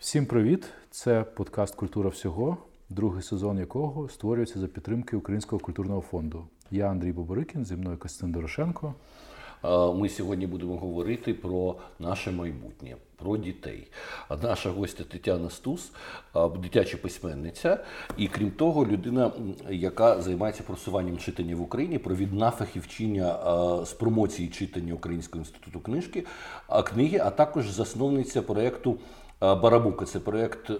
Всім привіт! Це подкаст Культура всього, другий сезон якого створюється за підтримки Українського культурного фонду. Я Андрій Боборикін, зі мною Костянтин Дорошенко. Ми сьогодні будемо говорити про наше майбутнє, про дітей. А наша гостя Тетяна Стус, дитяча письменниця, і крім того, людина, яка займається просуванням читання в Україні, провідна фахівчиня з промоції читання Українського інституту книжки, книги, а також засновниця проєкту Барабука. Це проєкт, е,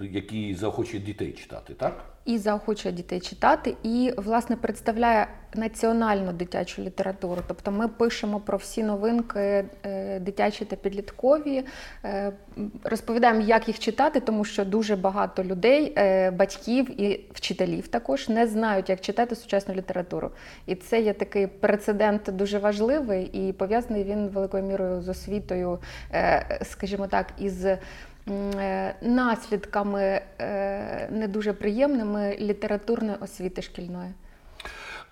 який заохочує дітей читати, так? І заохочує дітей читати, і власне представляє національну дитячу літературу. Тобто ми пишемо про всі новинки е, дитячі та підліткові, е, розповідаємо, як їх читати, тому що дуже багато людей, е, батьків і вчителів також не знають, як читати сучасну літературу. І це є такий прецедент дуже важливий і пов'язаний він великою мірою з освітою, скажімо так, із. Наслідками не дуже приємними літературної освіти шкільної.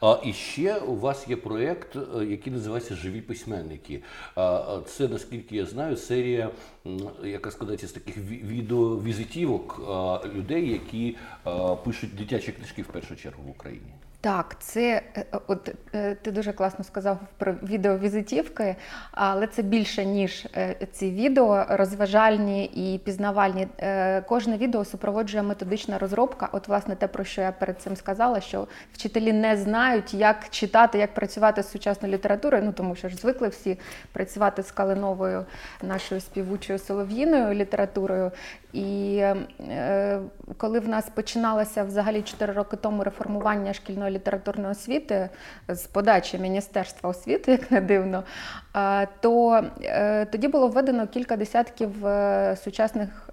А і ще у вас є проєкт, е, який називається Живі письменники. Це, наскільки я знаю, серія, яка складається з таких відеовізитівок людей, які пишуть дитячі книжки в першу чергу в Україні. Так, це е, от е, ти дуже класно сказав про відеовізитівки, але це більше ніж е, ці відео, розважальні і пізнавальні. Кожне відео супроводжує методична розробка. От, власне, те, про що я перед цим сказала, що вчителі не знають, як читати, як працювати з сучасною літературою. Ну тому що ж звикли всі працювати з калиновою нашою співучою солов'їною літературою. І коли в нас починалося взагалі 4 роки тому реформування шкільної літературної освіти з подачі Міністерства освіти, як не дивно, то е, тоді було введено кілька десятків е, сучасних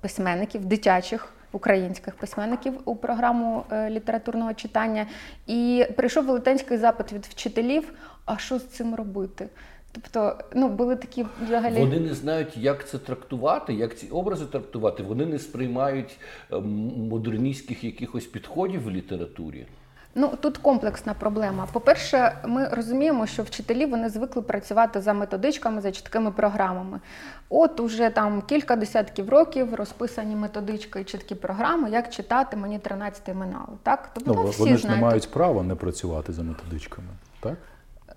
письменників, дитячих. Українських письменників у програму е, літературного читання, і прийшов велетенський запит від вчителів: а що з цим робити? Тобто, ну були такі взагалі. Вони не знають, як це трактувати, як ці образи трактувати. Вони не сприймають ем, модерністських якихось підходів в літературі. Ну тут комплексна проблема. По-перше, ми розуміємо, що вчителі вони звикли працювати за методичками, за чіткими програмами. От уже там кілька десятків років розписані методички і чіткі програми, як читати мені 13 минало. Так, тобто ну, всі вони ж знають. не мають права не працювати за методичками, так?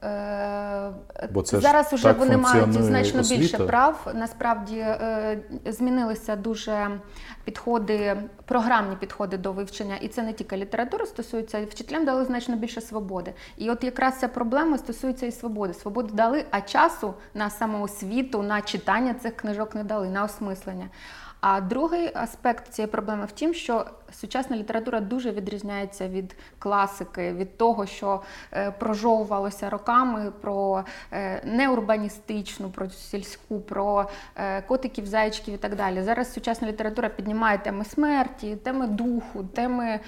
Е, Бо це Зараз вже вони мають значно освіта. більше прав. Насправді е, змінилися дуже підходи, програмні підходи до вивчення, і це не тільки літератури стосується, вчителям дали значно більше свободи. І от якраз ця проблема стосується і свободи. Свободу дали, а часу на самоосвіту, на читання цих книжок не дали, на осмислення. А другий аспект цієї проблеми в тім, що сучасна література дуже відрізняється від класики, від того, що е, прожовувалося роками про е, неурбаністичну, про сільську, про е, котиків, зайчиків і так далі. Зараз сучасна література піднімає теми смерті, теми духу, теми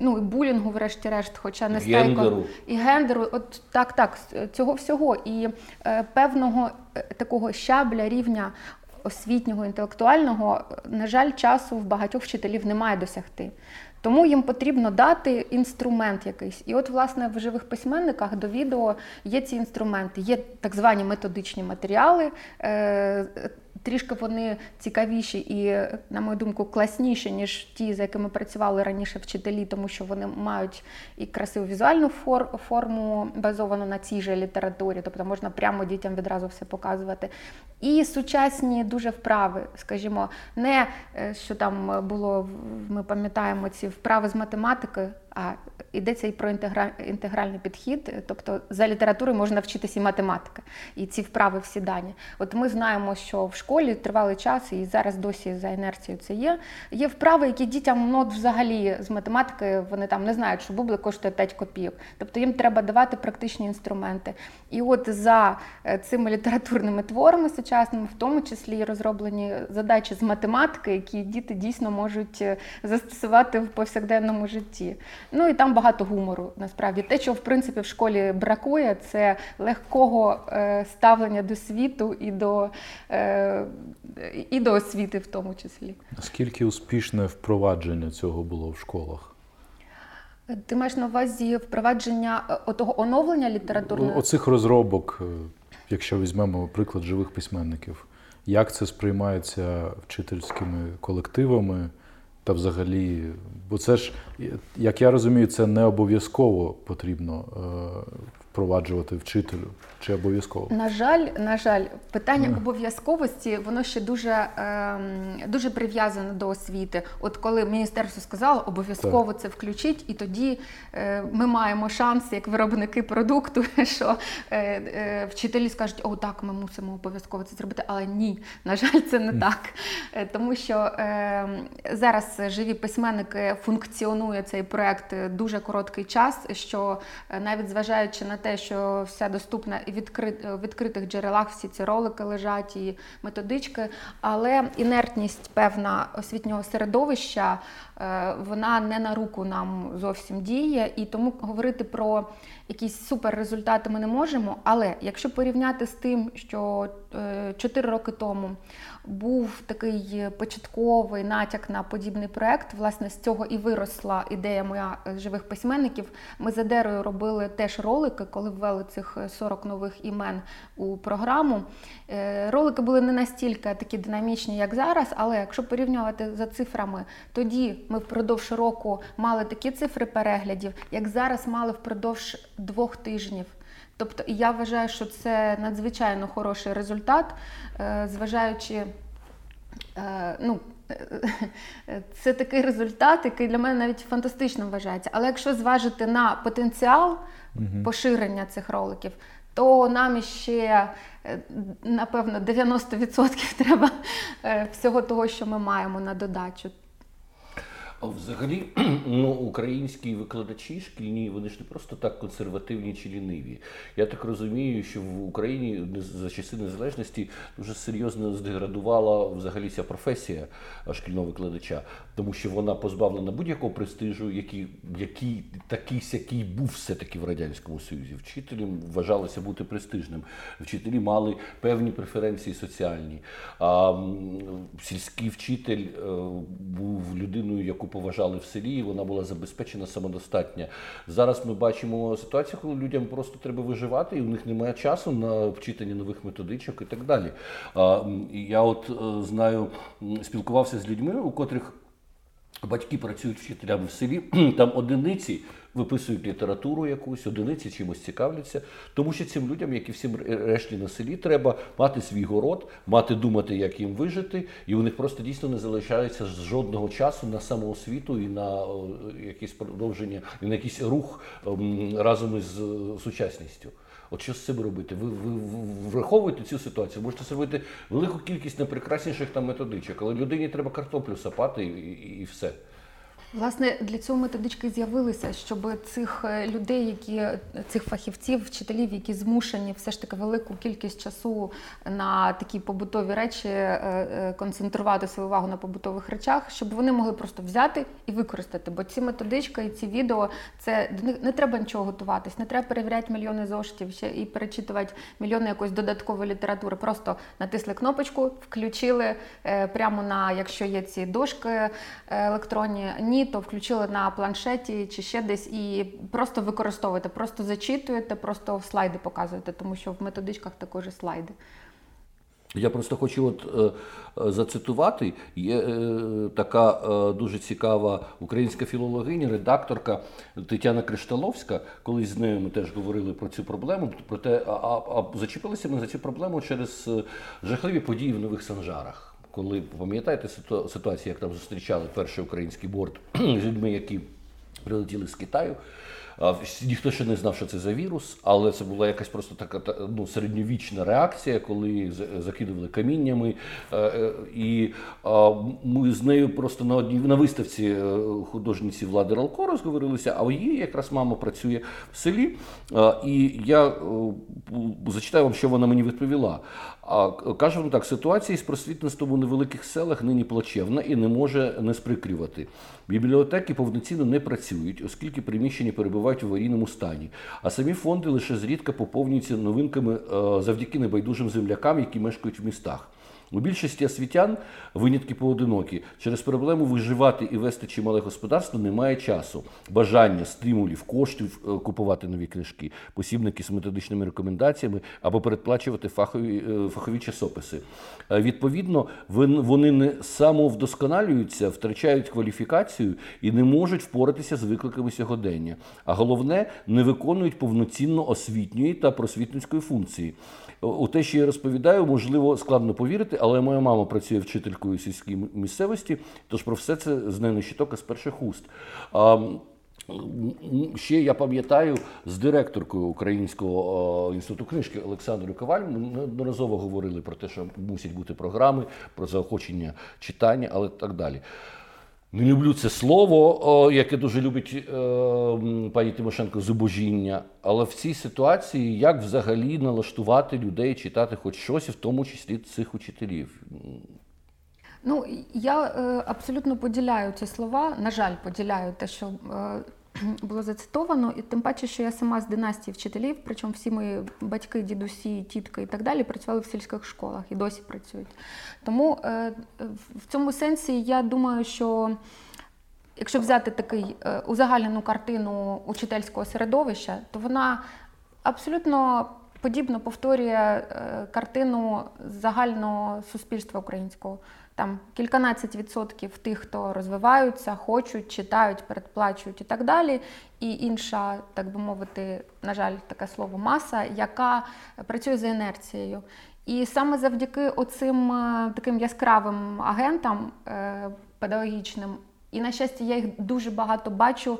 ну, і булінгу, врешті-решт, хоча не стайко і гендеру. От так, так, цього всього і певного такого щабля рівня освітнього, інтелектуального, на жаль, часу в багатьох вчителів немає досягти. Тому їм потрібно дати інструмент якийсь. І от, власне, в живих письменниках до відео є ці інструменти, є так звані методичні матеріали. Трішки вони цікавіші і, на мою думку, класніші, ніж ті, за якими працювали раніше вчителі, тому що вони мають і красиву візуальну форму, базовану на цій же літературі, тобто можна прямо дітям відразу все показувати. І сучасні дуже вправи, скажімо, не е, що там було, ми пам'ятаємо ці вправи з математики, а йдеться і про інтегральний підхід, тобто за літературою можна вчитися і математика, і ці вправи всі дані. От ми знаємо, що в школі тривалий час, і зараз досі за інерцією це є. Є вправи, які дітям ну, взагалі з математики вони там не знають, що бублик коштує 5 копійок. Тобто їм треба давати практичні інструменти. І от за е, цими літературними творами сучасними, в тому числі розроблені задачі з математики, які діти дійсно можуть е, застосувати в повсякденному житті. Ну і там багато гумору. Насправді те, що в принципі в школі бракує, це легкого е, ставлення до світу і до е, і до освіти, в тому числі. Наскільки успішне впровадження цього було в школах? Ти маєш на увазі впровадження е, того оновлення літературного? Оцих розробок, якщо візьмемо приклад живих письменників. Як це сприймається вчительськими колективами? Та взагалі, бо це ж, як я розумію, це не обов'язково потрібно е, впроваджувати вчителю чи обов'язково? На жаль, на жаль, питання обов'язковості воно ще дуже е, дуже прив'язане до освіти. От коли міністерство сказало, обов'язково це включить, і тоді е, ми маємо шанс, як виробники продукту, що е, е, вчителі скажуть, о, так, ми мусимо обов'язково це зробити. Але ні, на жаль, це не так. Е, тому що е, зараз живі письменники функціонує цей проект дуже короткий час, що е, навіть зважаючи на те, що все доступне і відкрит, в відкритих джерелах всі ці ролики лежать і методички, але інертність певна освітнього середовища е, вона не на руку нам зовсім діє, і тому говорити про якісь супер результати ми не можемо. Але якщо порівняти з тим, що 4 е, роки тому був такий початковий натяк на подібний проект, власне, з цього і виросла ідея моя живих письменників. Ми з Адерою робили теж ролики, коли ввели цих 40 нових імен у програму. Е, ролики були не настільки такі динамічні, як зараз, але якщо порівнювати за цифрами, тоді ми впродовж року мали такі цифри переглядів, як зараз мали впродовж двох тижнів. Тобто я вважаю, що це надзвичайно хороший результат, е, зважаючи, е, ну, це такий результат, який для мене навіть фантастично вважається. Але якщо зважити на потенціал поширення цих роликів, то нам ще, е, напевно, 90% треба всього того, що ми маємо на додачу. Взагалі, ну, українські викладачі шкільні, вони ж не просто так консервативні чи ліниві. Я так розумію, що в Україні за часи незалежності дуже серйозно здеградувала взагалі ця професія шкільного викладача, тому що вона позбавлена будь-якого престижу, який який такий сякий був все-таки в Радянському Союзі. Вчителям вважалося бути престижним. Вчителі мали певні преференції соціальні. А сільський вчитель е, був людиною, яку поважали в селі, і вона була забезпечена самодостатня. Зараз ми бачимо ситуацію, коли людям просто треба виживати, і у них немає часу на вчитання нових методичок і так далі. Я от е, знаю, спілкувався з людьми, у котрих батьки працюють вчителями в селі, там одиниці виписують літературу якусь, одиниці чимось цікавляться. Тому що цим людям, як і всім решті на селі, треба мати свій город, мати думати, як їм вижити, і у них просто дійсно не залишається жодного часу на самоосвіту і на якесь продовження, і на якийсь рух ем, разом із сучасністю. От що з цим робити? Ви ви, враховуєте цю ситуацію, можете зробити велику кількість найпрекрасніших там методичок, але людині треба картоплю сапати і, і, і все. Власне, для цього методички з'явилися, щоб цих е, людей, які цих фахівців, вчителів, які змушені все ж таки велику кількість часу на такі побутові речі е, е, концентрувати свою увагу на побутових речах, щоб вони могли просто взяти і використати. Бо ці методички і ці відео це не треба нічого готуватись, не треба перевіряти мільйони зошитів ще і перечитувати мільйони якоїсь додаткової літератури. Просто натисли кнопочку, включили прямо на якщо є ці дошки електронні ні, то включили на планшеті чи ще десь і просто використовуєте, просто зачитуєте, просто слайди показуєте, тому що в методичках також слайди. Я просто хочу от е, е зацитувати. Є е, така е, дуже цікава українська філологиня, редакторка Тетяна Кришталовська. Колись з нею ми теж говорили про цю проблему. Проте а, а, а зачепилися ми за цю проблему через е, жахливі події в нових санжарах коли пам'ятаєте ситуацію, як там зустрічали перший український борт з людьми, які прилетіли з Китаю. Ніхто ще не знав, що це за вірус, але це була якась просто така ну, середньовічна реакція, коли закидували каміннями. Е, е, і ми з нею просто на одній на виставці е, художниці Влади Ралко розговорилися, а її якраз мама працює в селі. І я зачитаю вам, що вона мені відповіла. А каже вона так: ситуація з просвітництвом у невеликих селах нині плачевна і не може не сприкрювати. Бібліотеки повноцінно не працюють, оскільки приміщення перебувають в аварійному стані. А самі фонди лише зрідка поповнюються новинками е, завдяки небайдужим землякам, які мешкають в містах. У більшості освітян винятки поодинокі. Через проблему виживати і вести чимале господарство немає часу, бажання, стимулів, коштів е, купувати нові книжки, посібники з методичними рекомендаціями або передплачувати фахові, е, фахові часописи. Е, Відповідно, вони не самовдосконалюються, втрачають кваліфікацію і не можуть впоратися з викликами сьогодення. А головне, не виконують повноцінно освітньої та просвітницької функції. У те, що я розповідаю, можливо, складно повірити, але моя мама працює вчителькою сільській місцевості, тож про все це з нею не щиток, а з перших уст. А, Ще я пам'ятаю з директоркою Українського інституту книжки Олександрою Коваль. Ми неодноразово говорили про те, що мусять бути програми про заохочення читання, але так далі. Не люблю це слово, яке дуже любить е, пані Тимошенко зубожіння. Але в цій ситуації як взагалі налаштувати людей читати хоч щось, в тому числі цих учителів? Ну, я е, абсолютно поділяю ці слова. На жаль, поділяю те, що е, було зацитовано, і тим паче, що я сама з династії вчителів, причому всі мої батьки, дідусі, тітки і так далі працювали в сільських школах і досі працюють. Тому е, в цьому сенсі я думаю, що. Якщо взяти такий е, узагальнену картину учительського середовища, то вона абсолютно подібно повторює е, картину загального суспільства українського. Там кільканадцять відсотків тих, хто розвиваються, хочуть, читають, передплачують і так далі. І інша, так би мовити, на жаль, таке слово маса, яка працює за інерцією. І саме завдяки оцим е, таким яскравим агентам е, педагогічним, і на щастя, я їх дуже багато бачу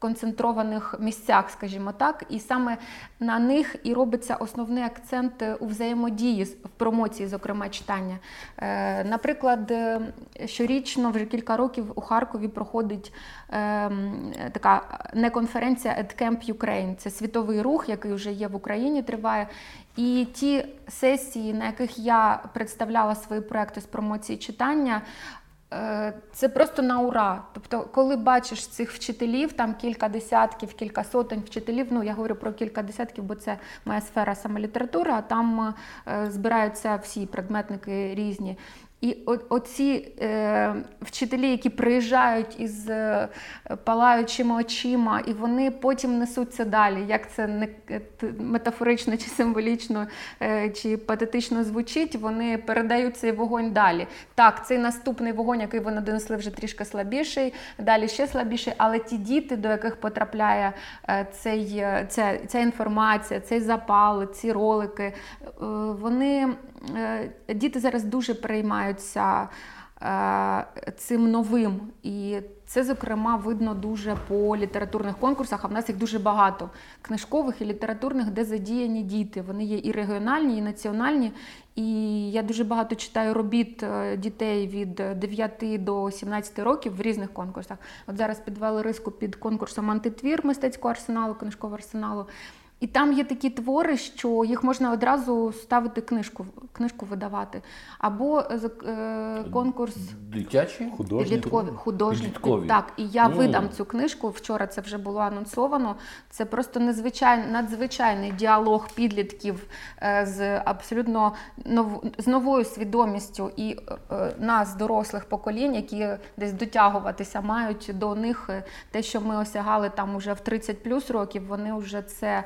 концентрованих місцях, скажімо так, і саме на них і робиться основний акцент у взаємодії в промоції, зокрема читання. Е, Наприклад, е, щорічно вже кілька років у Харкові проходить ем, така не конференція EdCamp Ukraine. Це світовий рух, який вже є в Україні, триває. І ті сесії, на яких я представляла свої проекти з промоції читання. Е, Це просто на ура. Тобто, коли бачиш цих вчителів, там кілька десятків, кілька сотень вчителів, ну я говорю про кілька десятків, бо це моя сфера саме література, а там е, збираються всі предметники різні. І оці е, вчителі, які приїжджають із е, палаючими очима, і вони потім несуть це далі. Як це не е, метафорично чи символічно е, чи патетично звучить, вони передають цей вогонь далі. Так, цей наступний вогонь, який вони донесли, вже трішки слабіший, далі ще слабіший, але ті діти, до яких потрапляє е, цей, е, ця, ця інформація, цей запал, ці ролики, вони діти зараз дуже переймаються е, цим новим. І це, зокрема, видно дуже по літературних конкурсах, а в нас їх дуже багато книжкових і літературних, де задіяні діти. Вони є і регіональні, і національні. І я дуже багато читаю робіт е, дітей від 9 до 17 років в різних конкурсах. От зараз підвели риску під конкурсом антитвір мистецького арсеналу, книжкового арсеналу. І там є такі твори, що їх можна одразу ставити книжку, книжку видавати. Або е, конкурс Дитячі? Художні. Підліткові, художні. Підліткові. Так, і я Мгм. видам цю книжку. Вчора це вже було анонсовано. Це просто незвичайний надзвичайний діалог підлітків е, з абсолютно нов, з новою свідомістю і е, нас, дорослих поколінь, які десь дотягуватися мають до них е, те, що ми осягали там уже в 30 плюс років. Вони вже це е,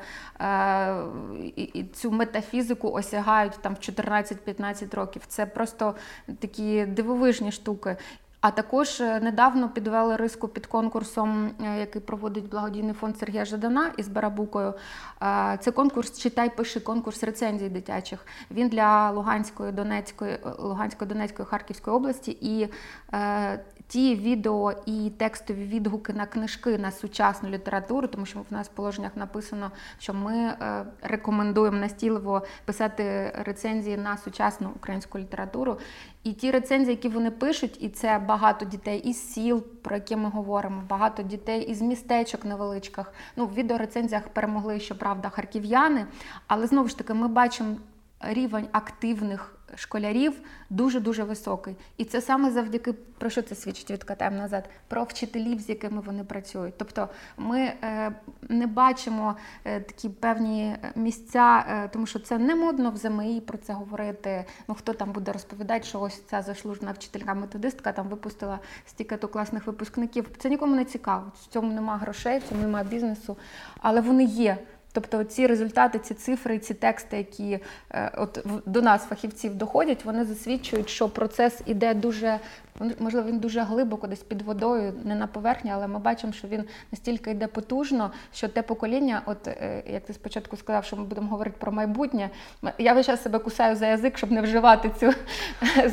цю метафізику осягають там в 14-15 років. Це просто такі дивовижні штуки. А також е, недавно підвели риску під конкурсом, е, який проводить благодійний фонд Сергія Жадана із Барабукою. Е, Це конкурс Читай, пиши, конкурс рецензій дитячих. Він для Луганської, Донецької, е, Луганської, Донецької, Харківської області. І е, ті відео і текстові відгуки на книжки на сучасну літературу, тому що в нас в положеннях написано, що ми е, рекомендуємо настійливо писати рецензії на сучасну українську літературу. І ті рецензії, які вони пишуть, і це багато дітей із сіл, про які ми говоримо, багато дітей із містечок невеличких. Ну, в відеорецензіях перемогли, щоправда, харків'яни, але знову ж таки ми бачимо рівень активних школярів дуже дуже високий. І це саме завдяки про що це свідчить відкатаємо назад? Про вчителів, з якими вони працюють. Тобто ми е, не бачимо е, такі певні місця, е, тому що це не модно в ЗМІ про це говорити. Ну хто там буде розповідати, що ось ця заслужена вчителька-методистка там випустила стільки то класних випускників. Це нікому не цікаво. В цьому немає грошей, в цьому немає бізнесу, але вони є. Тобто ці результати, ці цифри, ці тексти, які е, от до нас, фахівців, доходять, вони засвідчують, що процес іде дуже можливо, він дуже глибоко десь під водою, не на поверхні, але ми бачимо, що він настільки йде потужно, що те покоління, от е, як ти спочатку сказав, що ми будемо говорити про майбутнє. Я весь час себе кусаю за язик, щоб не вживати цю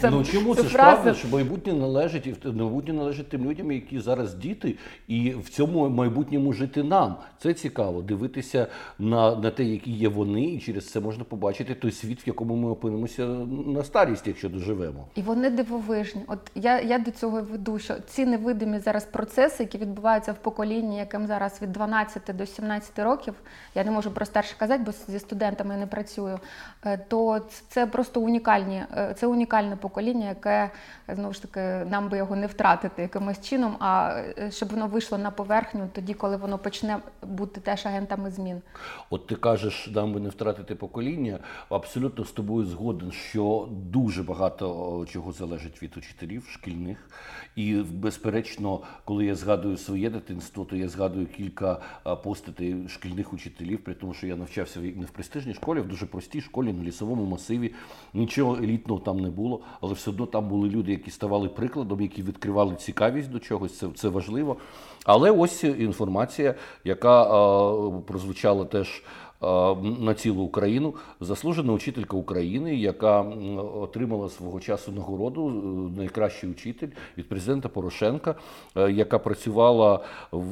Ну чому цю це ж правда, що майбутнє належить і майбутнє належить тим людям, які зараз діти, і в цьому майбутньому жити нам. Це цікаво дивитися на, на те, які є вони, і через це можна побачити той світ, в якому ми опинимося на старість, якщо доживемо. І вони дивовижні. От я я, до цього веду, що ці невидимі зараз процеси, які відбуваються в поколінні, яким зараз від 12 до 17 років, я не можу про старше казати, бо зі студентами не працюю. Е, то це просто унікальні, е, це унікальне покоління, яке знову ж таки нам би його не втратити якимось чином, а е, щоб воно вийшло на поверхню тоді, коли воно почне бути теж агентами змін. От ти кажеш, нам би не втратити покоління. Абсолютно з тобою згоден, що дуже багато чого залежить від учителів шкільних. І безперечно, коли я згадую своє дитинство, то я згадую кілька постатей шкільних учителів, при тому, що я навчався не в престижній школі, в дуже простій школі на лісовому масиві. Нічого елітного там не було, але все одно там були люди, які ставали прикладом, які відкривали цікавість до чогось. Це це важливо. Але ось інформація, яка прозвучала теж на цілу Україну, заслужена учителька України, яка отримала свого часу нагороду е, найкращий учитель від президента Порошенка, е, яка працювала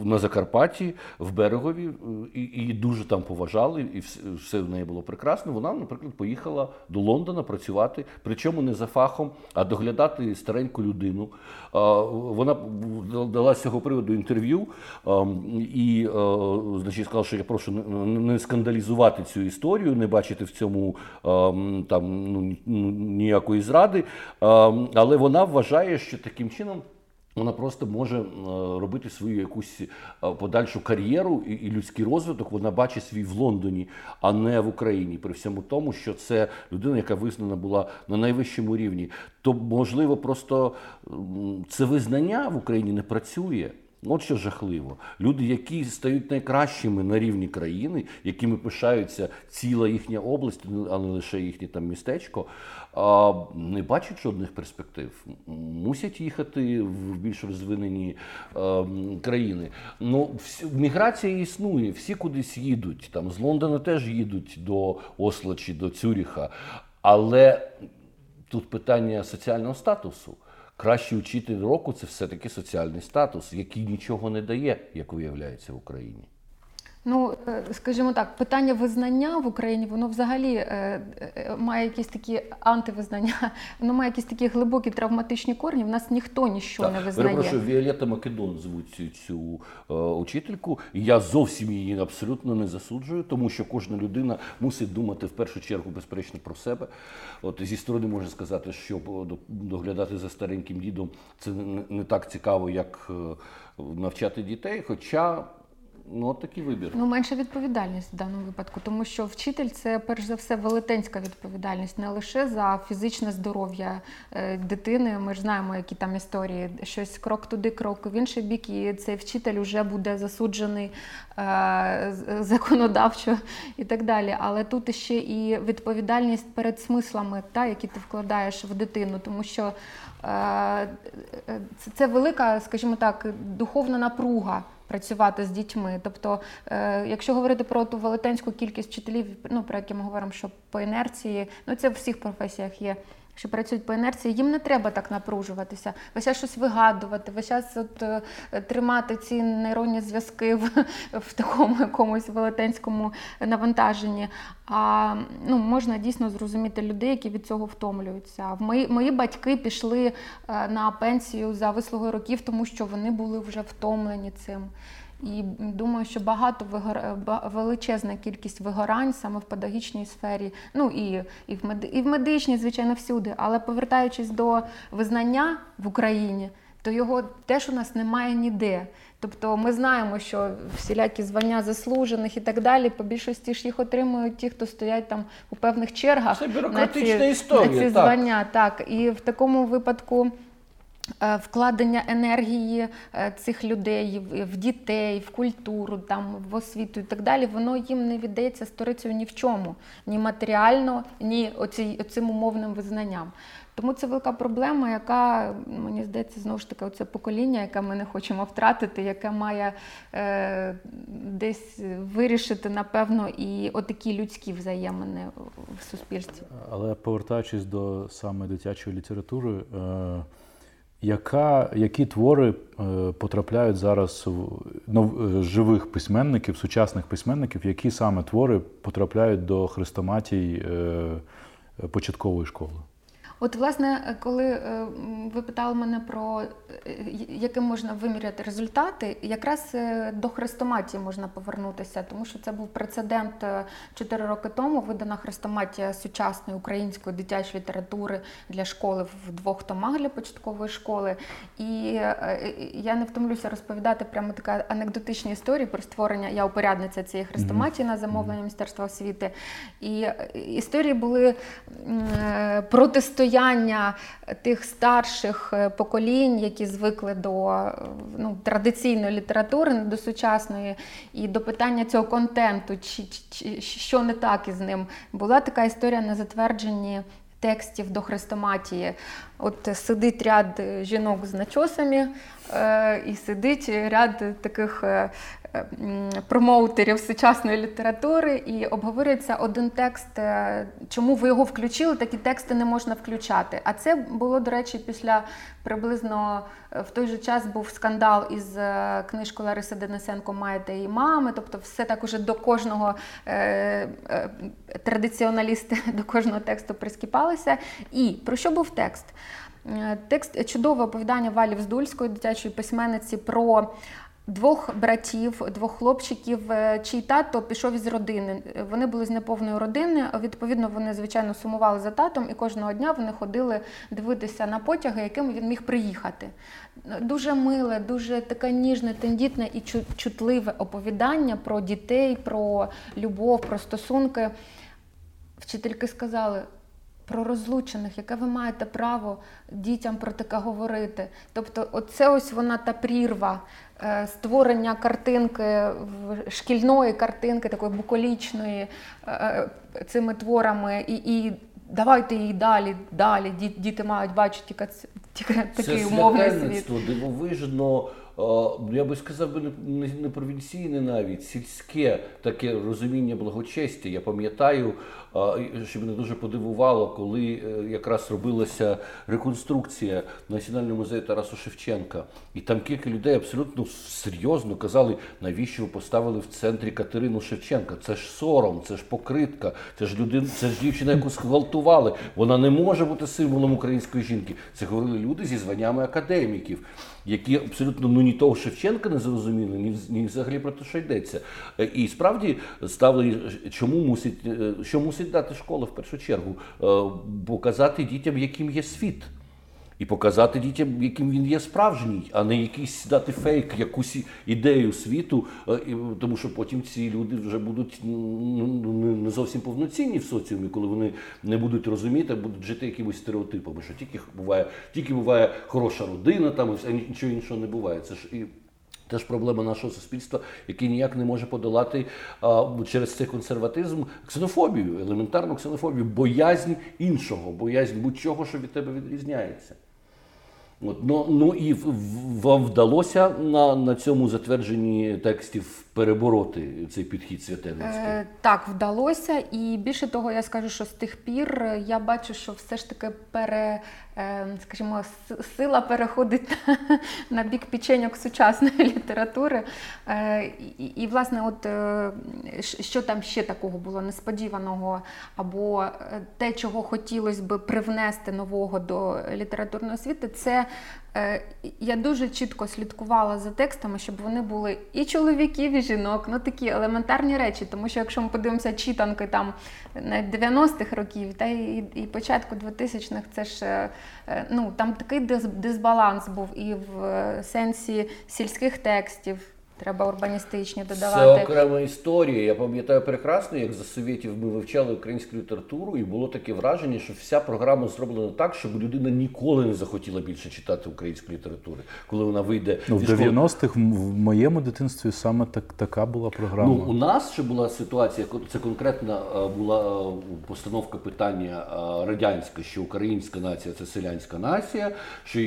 на Закарпатті в Берегові, е, і і дуже там поважали, і все в неї було прекрасно. Вона, наприклад, поїхала до Лондона працювати, причому не за фахом, а доглядати стареньку людину. Вона дала з цього приводу інтерв'ю і значить, сказала, що я прошу не скандалізувати аналізувати цю історію, не бачити в цьому ем, там ну, ніякої зради. Ем, але вона вважає, що таким чином. Вона просто може е, робити свою якусь е, подальшу кар'єру і людський розвиток. Вона бачить свій в Лондоні, а не в Україні. При всьому тому, що це людина, яка визнана була на найвищому рівні. То можливо, просто це визнання в Україні не працює. От що жахливо. Люди, які стають найкращими на рівні країни, якими пишаються ціла їхня область, а не лише їхнє там містечко, не бачать жодних перспектив. Мусять їхати в більш розвинені країни. Ну, Міграція існує, всі кудись їдуть. Там З Лондона теж їдуть до Осла чи до Цюріха. Але тут питання соціального статусу. Кращий учитель року це все-таки соціальний статус, який нічого не дає, як виявляється в Україні. Ну, е, скажімо так, питання визнання в Україні, воно взагалі е, е, має якісь такі антивизнання, воно має якісь такі глибокі травматичні корні. В нас ніхто нічого так, не визнає. Перепрошую, Віолетта Македон звуть цю, цю е, учительку. Я зовсім її абсолютно не засуджую, тому що кожна людина мусить думати в першу чергу, безперечно, про себе. От зі сторони можна сказати, що доглядати за стареньким дідом це не, не так цікаво, як навчати дітей. Хоча Ну, от такий вибір. Ну, менша відповідальність в даному випадку, тому що вчитель це перш за все велетенська відповідальність, не лише за фізичне здоров'я е, дитини. Ми ж знаємо, які там історії. Щось крок туди, крок в інший бік, і цей вчитель вже буде засуджений е, законодавчо і так далі. Але тут ще і відповідальність перед смислами, та, які ти вкладаєш в дитину, тому що е, це велика, скажімо так, духовна напруга працювати з дітьми. Тобто, е, якщо говорити про ту велетенську кількість вчителів, ну про які ми говоримо, що по інерції, ну це в всіх професіях є що працюють по інерції, їм не треба так напружуватися, весь час щось вигадувати, весь час от, е, тримати ці нейронні зв'язки в, в такому якомусь велетенському навантаженні. А ну, можна дійсно зрозуміти людей, які від цього втомлюються. Мої, мої батьки пішли е, на пенсію за вислугою років, тому що вони були вже втомлені цим. І думаю, що багато вигор... величезна кількість вигорань саме в педагогічній сфері, ну і і в мед... і в медичній, звичайно, всюди. Але повертаючись до визнання в Україні, то його теж у нас немає ніде. Тобто ми знаємо, що всілякі звання заслужених і так далі, по більшості ж їх отримують ті, хто стоять там у певних чергах Це на ці, історія, на ці так. звання. Так, і в такому випадку. Е, вкладення енергії е, цих людей в дітей, в культуру, там в освіту і так далі, воно їм не віддається сторицею ні в чому, ні матеріально, ні оцим умовним визнанням. Тому це велика проблема, яка, мені здається, знову ж таки, оце покоління, яке ми не хочемо втратити, яке має е, десь вирішити, напевно, і отакі людські взаємини в суспільстві. Але повертаючись до саме дитячої літератури. Е, яка, Які твори е, потрапляють зараз в е, живих письменників, сучасних письменників, які саме твори потрапляють до хрестоматій е, початкової школи? От, власне, коли е, ви питали мене про е, яким можна виміряти результати, якраз е, до хрестоматії можна повернутися, тому що це був прецедент 4 роки тому. Видана хрестоматія сучасної української дитячої літератури для школи в двох томах для початкової школи. І я не втомлюся розповідати прямо така анекдотичні історії про створення. Я упорядниця цієї хрестоматії mm -hmm. на замовлення Міністерства освіти. І історії були протистояння протистояння тих старших е, поколінь, які звикли до ну, традиційної літератури, до сучасної, і до питання цього контенту, чи, чи що не так із ним. Була така історія на затвердженні. Текстів до хрестоматії. От сидить ряд жінок з начосами, е, і сидить ряд таких е, промоутерів сучасної літератури і обговорюється один текст, е, чому ви його включили, такі тексти не можна включати. А це було, до речі, після приблизно е, в той же час був скандал із е, книжкою Лариси Денисенко Маєте і мами. Тобто, все так уже до кожного традиціоналісти до кожного тексту прискіпалися. І про що був текст? Текст чудове оповідання Валі Вздульської, дитячої письменниці, про Двох братів, двох хлопчиків, е, чий тато пішов із родини. Вони були з неповної родини. Відповідно, вони звичайно сумували за татом, і кожного дня вони ходили дивитися на потяги, яким він міг приїхати. Дуже миле, дуже таке ніжне, тендітне і чутливе оповідання про дітей, про любов, про стосунки. Вчительки сказали. Про розлучених, яке ви маєте право дітям про таке говорити. Тобто, оце ось вона та прірва створення картинки, шкільної картинки, такої буколічної е, е, цими творами, і і давайте її далі, далі. Діти мають бачити тільки, тільки такий умовний світ. Це дивовижно я би сказав, би не провінційне навіть сільське таке розуміння благочестя. Я пам'ятаю, що мене дуже подивувало, коли е, якраз робилася реконструкція Національного музею Тарасу Шевченка, і там кілька людей абсолютно серйозно казали, навіщо ви поставили в центрі Катерину Шевченка? Це ж сором, це ж покритка, це ж людина, це ж дівчина, яку схвалтували. Вона не може бути символом української жінки. Це говорили люди зі званнями академіків які абсолютно ну ні того Шевченка не зрозуміли, ні, ні взагалі про те, що йдеться. Е, і справді ставили, чому мусить, е, що мусить дати школа в першу чергу, е, показати дітям, яким є світ і показати дітям, яким він є справжній, а не якийсь дати фейк, якусь ідею світу, е, тому що потім ці люди вже будуть ну, не зовсім повноцінні в соціумі, коли вони не будуть розуміти, будуть жити якимось стереотипами, що тільки буває, тільки буває хороша родина, там і нічого іншого не буває. Це ж і. Теж проблема нашого суспільства, який ніяк не може подолати а, через цей консерватизм ксенофобію, елементарну ксенофобію, боязнь іншого, боязнь будь-чого, що від тебе відрізняється. От, ну, ну і вам вдалося на на цьому затвердженні текстів перебороти цей підхід святеницький? Е, Так, вдалося. І більше того, я скажу, що з тих пір я бачу, що все ж таки пере, е, скажімо, сила переходить на бік печеньок сучасної літератури. Е, І, і власне, от е, що там ще такого було несподіваного, або е, те, чого хотілося би привнести нового до літературної освіти, це е, я дуже чітко слідкувала за текстами, щоб вони були і чоловіків, і жінок, ну такі елементарні речі. Тому що якщо ми подивимося читанки там навіть 90-х років, та і, і початку 2000-х, це ж е, е, ну там такий дисбаланс був і в е, сенсі сільських текстів. Треба урбаністичні додавати. Це окрема історія. Я пам'ятаю прекрасно, як за совєтів ми вивчали українську літературу, і було таке враження, що вся програма зроблена так, щоб людина ніколи не захотіла більше читати українську літературу, коли вона вийде Ну, в 90-х в моєму дитинстві саме так, така була програма. Ну, у нас ще була ситуація, це конкретна е, була е, постановка питання е, радянська, що українська нація це селянська нація, що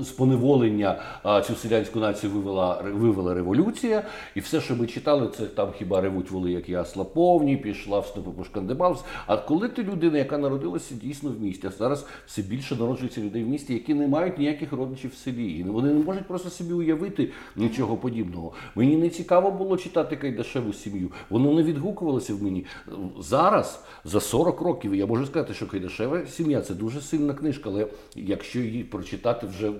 з поневолення цю селянську націю вивела вивела революція, і все, що ми читали, це там хіба ревуть воли, як ясла повні, пішла в степу пошкандибалась. А коли ти людина, яка народилася дійсно в місті, а зараз все більше народжується людей в місті, які не мають ніяких родичів в селі, і вони не можуть просто собі уявити нічого подібного. Мені не цікаво було читати Кайдашеву сім'ю. Воно не відгукувалося в мені. Зараз, за 40 років, я можу сказати, що Кайдашева сім'я це дуже сильна книжка, але якщо її прочитати вже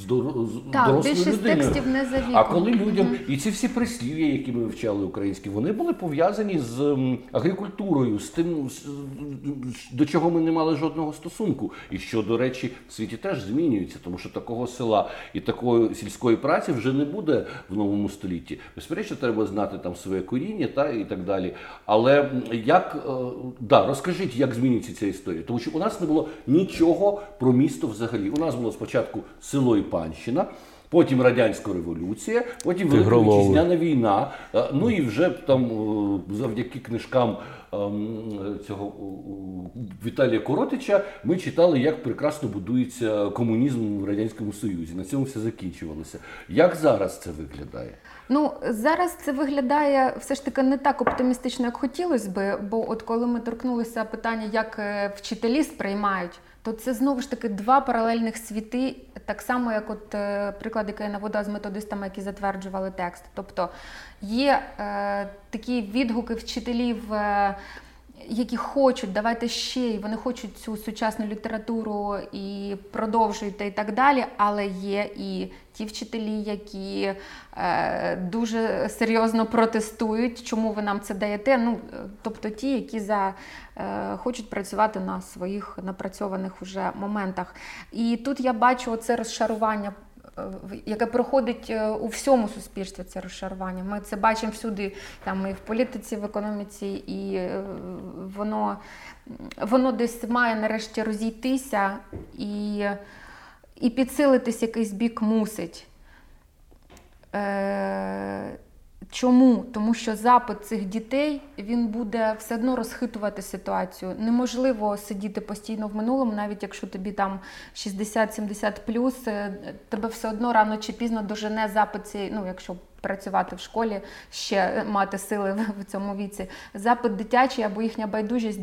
з дорослою людиною. За віком. А коли людям і ці всі прислів'я, які ми вивчали українські, вони були пов'язані з м, агрикультурою, з тим, до чого ми не мали жодного стосунку. І що, до речі, в світі теж змінюється, тому що такого села і такої сільської праці вже не буде в новому столітті. Безперечно, треба знати там своє коріння та і так далі. Але як е, да, розкажіть, як змінюється ця історія, тому що у нас не було нічого про місто взагалі. У нас було спочатку село і панщина. Потім радянська революція, потім Велика вітчизняна війна. е, Ну і вже там е, завдяки книжкам ем, цього Віталія Коротича ми читали, як прекрасно будується комунізм в радянському союзі. На цьому все закінчувалося. Як зараз це виглядає? Ну зараз це виглядає все ж таки не так оптимістично, як хотілося би. Бо от коли ми торкнулися питання, як е, вчителі сприймають, то це знову ж таки два паралельних світи, так само як от е, приклад, який я наводила з методистами, які затверджували текст. Тобто є е, такі відгуки вчителів. Е, які хочуть, давайте ще, і вони хочуть цю сучасну літературу і продовжуйте і так далі. Але є і ті вчителі, які е, дуже серйозно протестують, чому ви нам це даєте. Ну, е, тобто ті, які за, е, хочуть працювати на своїх напрацьованих уже моментах. І тут я бачу це розшарування яке проходить е, у всьому суспільстві це розчарування. Ми це бачимо всюди, там і в політиці, в економіці, і е, воно, воно десь має нарешті розійтися і, і підсилитись якийсь бік мусить. Е, Чому? Тому що запит цих дітей він буде все одно розхитувати ситуацію. Неможливо сидіти постійно в минулому, навіть якщо тобі там 60-70 плюс, е, тебе все одно рано чи пізно дожене запит цієї, ну якщо працювати в школі, ще мати сили в- цьому віці. Запит дитячий або їхня байдужість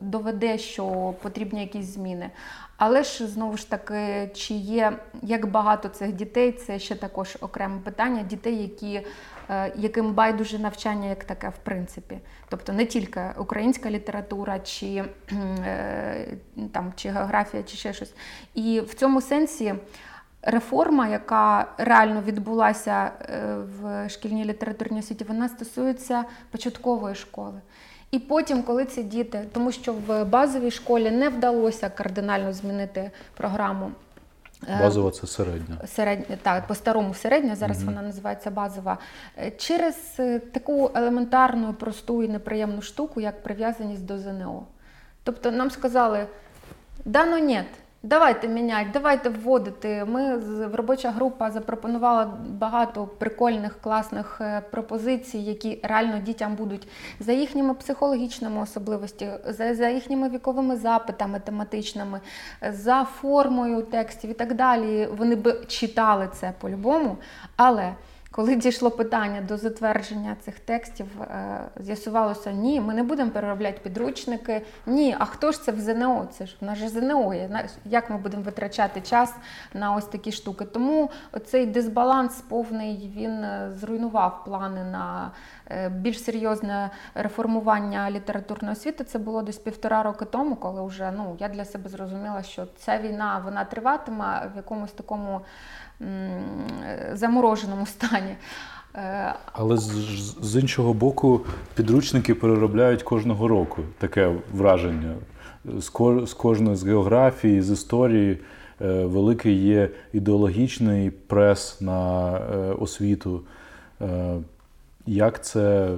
доведе, що потрібні якісь зміни. Але ж знову ж таки, чи є як багато цих дітей, це ще також окреме питання. Дітей, які, яким байдуже навчання як таке, в принципі. Тобто не тільки українська література, чи, е, там, чи географія, чи ще щось. І в цьому сенсі. Реформа, яка реально відбулася е, в шкільній літературній освіті, вона стосується початкової школи. І потім, коли ці діти, тому що в базовій школі не вдалося кардинально змінити програму. Е, Базова це середня. Середня, так, по-старому середня, зараз вона називається базова. Е, Через е, таку елементарну, просту і неприємну штуку, як прив'язаність до ЗНО. Тобто нам сказали, да ну ні, давайте міняти, давайте вводити. Ми робоча група запропонувала багато прикольних, класних е, пропозицій, які реально дітям будуть за їхніми психологічними особливостями, за, за їхніми віковими запитами тематичними, за формою текстів і так далі. Вони б читали це по-любому. Але коли дійшло питання до затвердження цих текстів, е, з'ясувалося, ні, ми не будемо переробляти підручники. Ні, а хто ж це в ЗНО? Це ж в нас же ЗНО є. Як ми будемо витрачати час на ось такі штуки? Тому цей дисбаланс повний він е, зруйнував плани на е, більш серйозне реформування літературної освіти. Це було десь півтора роки тому, коли вже ну я для себе зрозуміла, що ця війна вона триватиме в якомусь такому замороженому стані. Е, Але з, з іншого боку, підручники переробляють кожного року таке враження. З, з кожної з географії, з історії е, великий є ідеологічний прес на е, освіту. Як це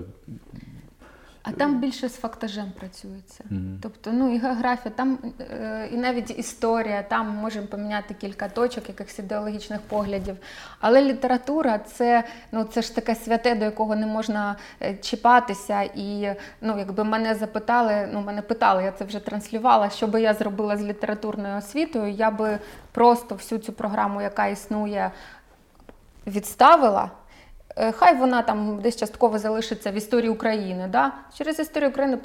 а там більше з фактажем працюється. Mm-hmm. Тобто, ну і географія, там е, і навіть історія, там можемо поміняти кілька точок, якихось ідеологічних поглядів. Але література це ну, це ж таке святе, до якого не можна е, чіпатися. І ну, якби мене запитали, ну мене питали, я це вже транслювала, що би я зробила з літературною освітою, я би просто всю цю програму, яка існує, відставила. Е, хай вона там десь частково залишиться в історії України. Да? Через історію України,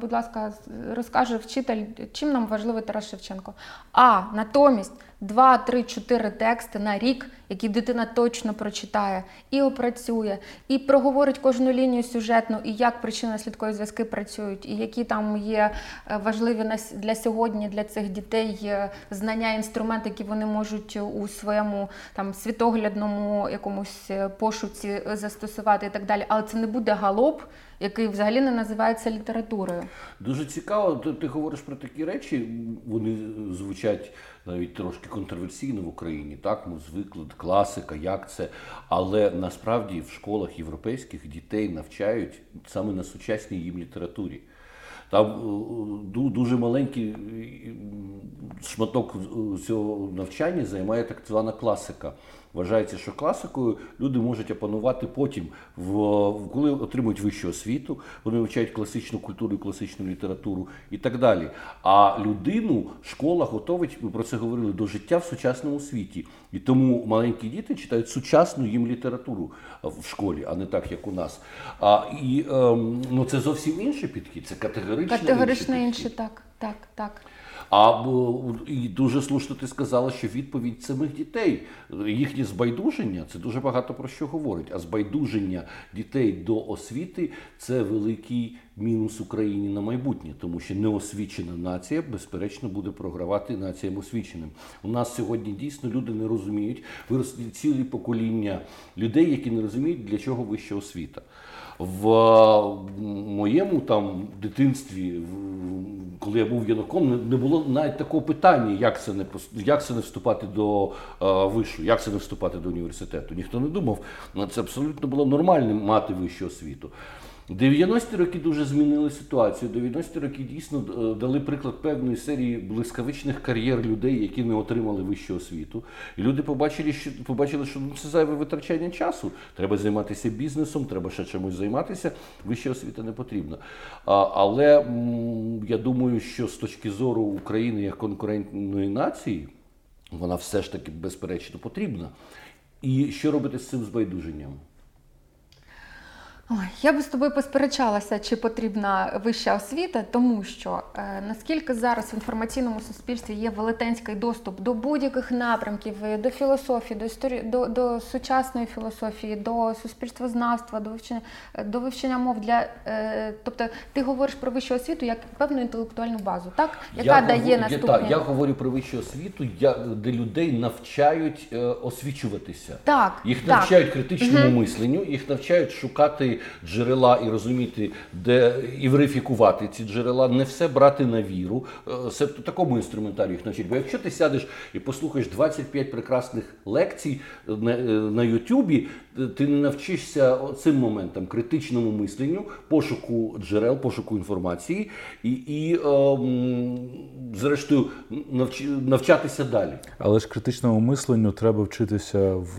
будь ласка, розкаже вчитель, чим нам важливий Тарас Шевченко. А натомість 2, 3, 4 тексти на рік, які дитина точно прочитає і опрацює, і проговорить кожну лінію сюжетну, і як причинно-слідкові зв'язки працюють, і які там є е, важливі для сьогодні для цих дітей е, знання, інструменти, які вони можуть у своєму там світоглядному якомусь е, пошуці застосувати і так далі. Але це не буде галоп який взагалі не називається літературою. Дуже цікаво, ти, ти говориш про такі речі, вони звучать навіть трошки контроверсійно в Україні. Так, ми звикли класика, як це. Але насправді в школах європейських дітей навчають саме на сучасній їм літературі. Там е, дуже маленький шматок цього навчання займає так звана класика. Вважається, що класикою люди можуть опанувати потім, в коли отримують вищу освіту, вони вивчають класичну культуру, і класичну літературу і так далі. А людину школа готовить, ми про це говорили, до життя в сучасному світі. І тому маленькі діти читають сучасну їм літературу в школі, а не так, як у нас. А, І ем, ну, це зовсім інший підхід, це категорично, категорично інший, так, так, так. А і дуже слушно ти сказала, що відповідь самих дітей, їхнє збайдуження це дуже багато про що говорить. А збайдуження дітей до освіти це великий мінус Україні на майбутнє, тому що неосвічена нація, безперечно, буде програвати націям освіченим. У нас сьогодні дійсно люди не розуміють, виросли цілі покоління людей, які не розуміють, для чого вища освіта. В моєму там дитинстві, коли я був юнаком, не було навіть такого питання, як це не як це не вступати до uh, вишу, як це не вступати до університету. Ніхто не думав. Це абсолютно було нормальним мати вищу освіту. 90-ті роки дуже змінили ситуацію. 90-ті роки дійсно е, дали приклад певної серії блискавичних кар'єр людей, які не отримали вищу освіту. І люди побачили, що побачили, що ну, це зайве витрачання часу. Треба займатися бізнесом, треба ще чимось займатися. Вища освіта не потрібна. А, Але м, я думаю, що з точки зору України як конкурентної нації, вона все ж таки безперечно потрібна. І що робити з цим збайдуженням? Ой, я би з тобою посперечалася, чи потрібна вища освіта, тому що е, наскільки зараз в інформаційному суспільстві є велетенський доступ до будь-яких напрямків, е, до філософії, до історії, до до сучасної філософії, до суспільствознавства, до вивчення е, до вивчення мов для е, тобто ти говориш про вищу освіту як певну інтелектуальну базу, так яка я дає говорю, наступні... Я, я говорю про вищу освіту, я, де людей навчають е, освічуватися. Так, їх так. навчають критичному угу. мисленню, їх навчають шукати джерела і розуміти, де і верифікувати ці джерела, не все брати на віру. Це такому інструментарію їх навчить. Бо якщо ти сядеш і послухаєш 25 прекрасних лекцій на, на Ютубі, ти не навчишся цим моментам критичному мисленню, пошуку джерел, пошуку інформації і, і е, зрештою навч, навчатися далі. Але ж критичному мисленню треба вчитися в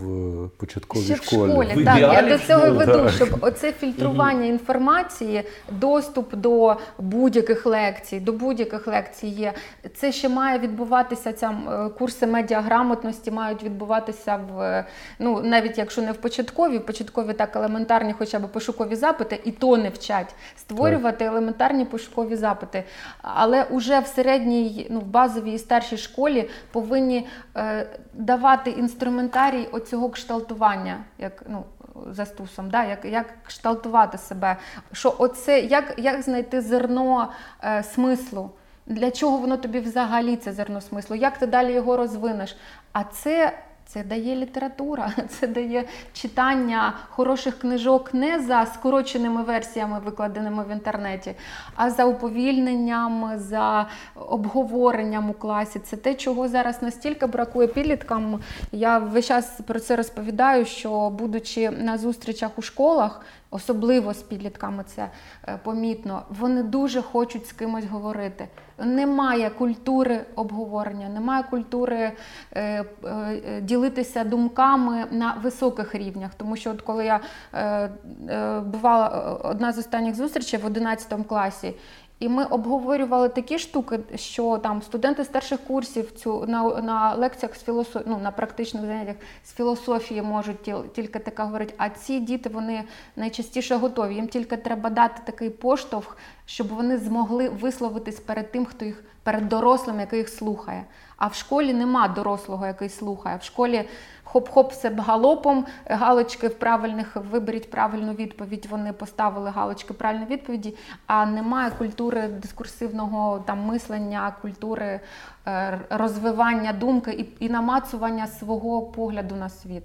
початковій Ще школі. В школі, в так, я до цього веду, щоб оцей оце фільтрування інформації, доступ до будь-яких лекцій, до будь-яких лекцій є. Це ще має відбуватися. Ця е, курси медіаграмотності мають відбуватися в ну навіть якщо не в початкові, в початкові так елементарні, хоча б пошукові запити, і то не вчать створювати елементарні пошукові запити. Але уже в середній, ну в базовій і старшій школі повинні е, давати інструментарій оцього кшталтування, як ну за стусом, да, як як кшталтувати себе, що оце як як знайти зерно е, смислу. Для чого воно тобі взагалі це зерно смислу? Як ти далі його розвинеш? А це це дає література, це дає читання хороших книжок не за скороченими версіями, викладеними в інтернеті, а за уповільненням, за обговоренням у класі. Це те, чого зараз настільки бракує підліткам. Я весь час про це розповідаю, що будучи на зустрічах у школах, особливо з підлітками це е, помітно, вони дуже хочуть з кимось говорити. Немає культури обговорення, немає культури е, е, ділитися думками на високих рівнях. Тому що, от коли я бувала одна з останніх зустрічей в 11 класі, і ми обговорювали такі штуки, що там студенти старших курсів цю на на лекціях з філософії, ну на практичних заняттях з філософії можуть ті, тільки таке говорити. А ці діти вони найчастіше готові. Їм тільки треба дати такий поштовх, щоб вони змогли висловитись перед тим, хто їх перед дорослим, який їх слухає. А в школі нема дорослого, який слухає. В школі хоп-хоп все галопом, галочки в правильних виберіть правильну відповідь. Вони поставили галочки правильної відповіді, а немає культури дискурсивного там мислення, культури е, розвивання думки і, і намацування свого погляду на світ.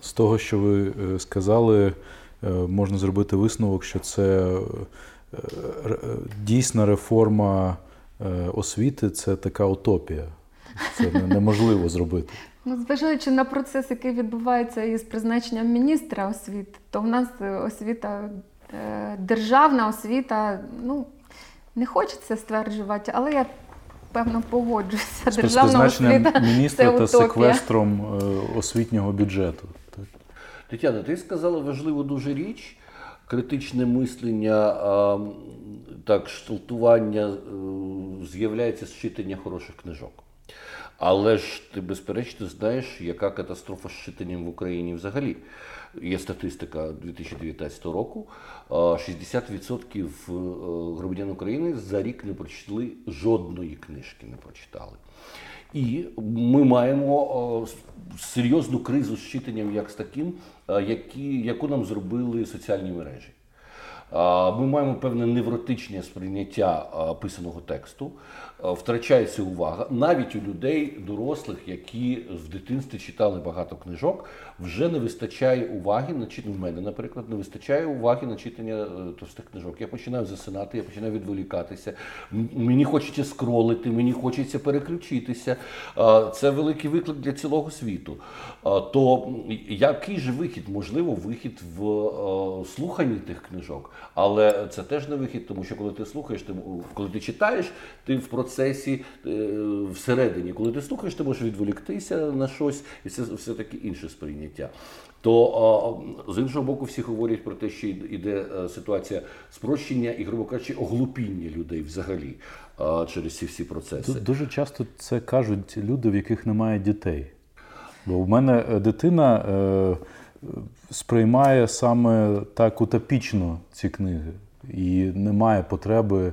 З того, що ви е, сказали, е, можна зробити висновок, що це дійсна реформа освіти це така утопія. Це неможливо зробити. Ну, зважаючи на процес, який відбувається із призначенням міністра освіти, то в нас освіта, е, державна освіта, ну не хочеться стверджувати, але я певно погоджуюся. З Державна освіта міністра це та секвестром е, освітнього бюджету. Тетяна, ти сказала важливу дуже річ. Критичне мислення, так, шталтування е, з'являється з читання хороших книжок. Але ж ти безперечно знаєш, яка катастрофа з читанням в Україні взагалі. Є статистика 2019 року. 60% е, громадян України за рік не прочитали жодної книжки, не прочитали. І ми маємо серйозну кризу з читанням, як з таким, які, яку нам зробили соціальні мережі. Ми маємо певне невротичне сприйняття писаного тексту, втрачається увага. Навіть у людей, дорослих, які в дитинстві читали багато книжок, вже не вистачає уваги на читання. В мене, наприклад, не вистачає уваги на читання е, товстих книжок. Я починаю засинати, я починаю відволікатися. Мені хочеться скролити, мені хочеться переключитися. Це великий виклик для цілого світу. То який же вихід? Можливо, вихід в е, слуханні тих книжок. Але це теж не вихід, тому що коли ти слухаєш, ти коли ти читаєш, ти в процесі е, всередині. Коли ти слухаєш, ти можеш відволіктися на щось, і це все таки інше сприйняття. То з іншого боку, всі говорять про те, що йде е, ситуація спрощення і, грубо кажучи, оглупіння людей взагалі через ці всі процеси. Дуже часто це кажуть люди, в яких немає дітей. Бо в мене е, дитина сприймає саме так утопічно ці книги, і немає потреби е,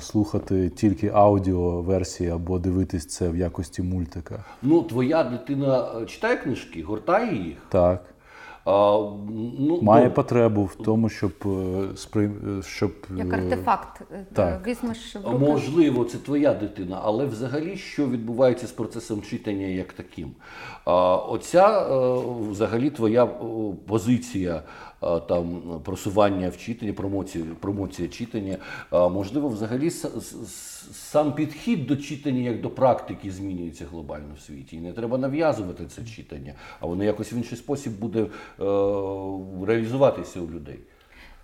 слухати тільки аудіоверсії або дивитись це в якості мультика. Ну, твоя дитина е, читає книжки, гортає їх? Так. А, ну, Має ну, потребу в тому, щоб е, спри... щоб як артефакт так. візьмеш в руки. можливо, це твоя дитина, але взагалі що відбувається з процесом читання як таким? А, Оця взагалі твоя позиція там просування в читанні, промоція, промоція читання, можливо, взагалі сам підхід до читання як до практики змінюється глобально в світі. І не треба нав'язувати це читання, а воно якось в інший спосіб буде е, реалізуватися у людей.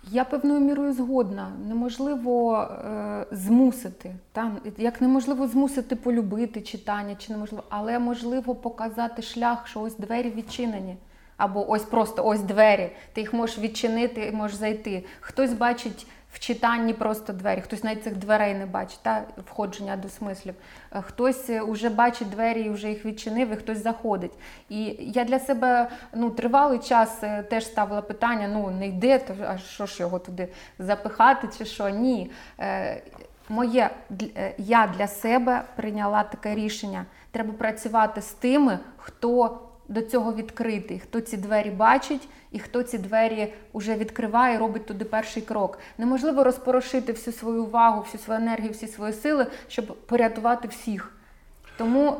Я певною мірою згодна. Неможливо е, змусити. Та? Як неможливо змусити полюбити читання, чи неможливо, але можливо показати шлях, що ось двері відчинені. або ось просто ось двері. Ти їх можеш відчинити, і можеш зайти. Хтось бачить в читанні просто двері, хтось навіть цих дверей не бачить, та входження до смислів. Е, Хтось вже бачить двері і вже їх відчинив, і хтось заходить. І я для себе ну, тривалий час е, теж ставила питання: ну не йде, то а що ж його туди запихати, чи що? Ні. Е, Моє е, я для себе прийняла таке рішення. Треба працювати з тими, хто до цього відкритий, хто ці двері бачить і хто ці двері вже відкриває, робить туди перший крок. Неможливо розпорошити всю свою увагу, всю свою енергію, всі свої сили, щоб порятувати всіх. Тому,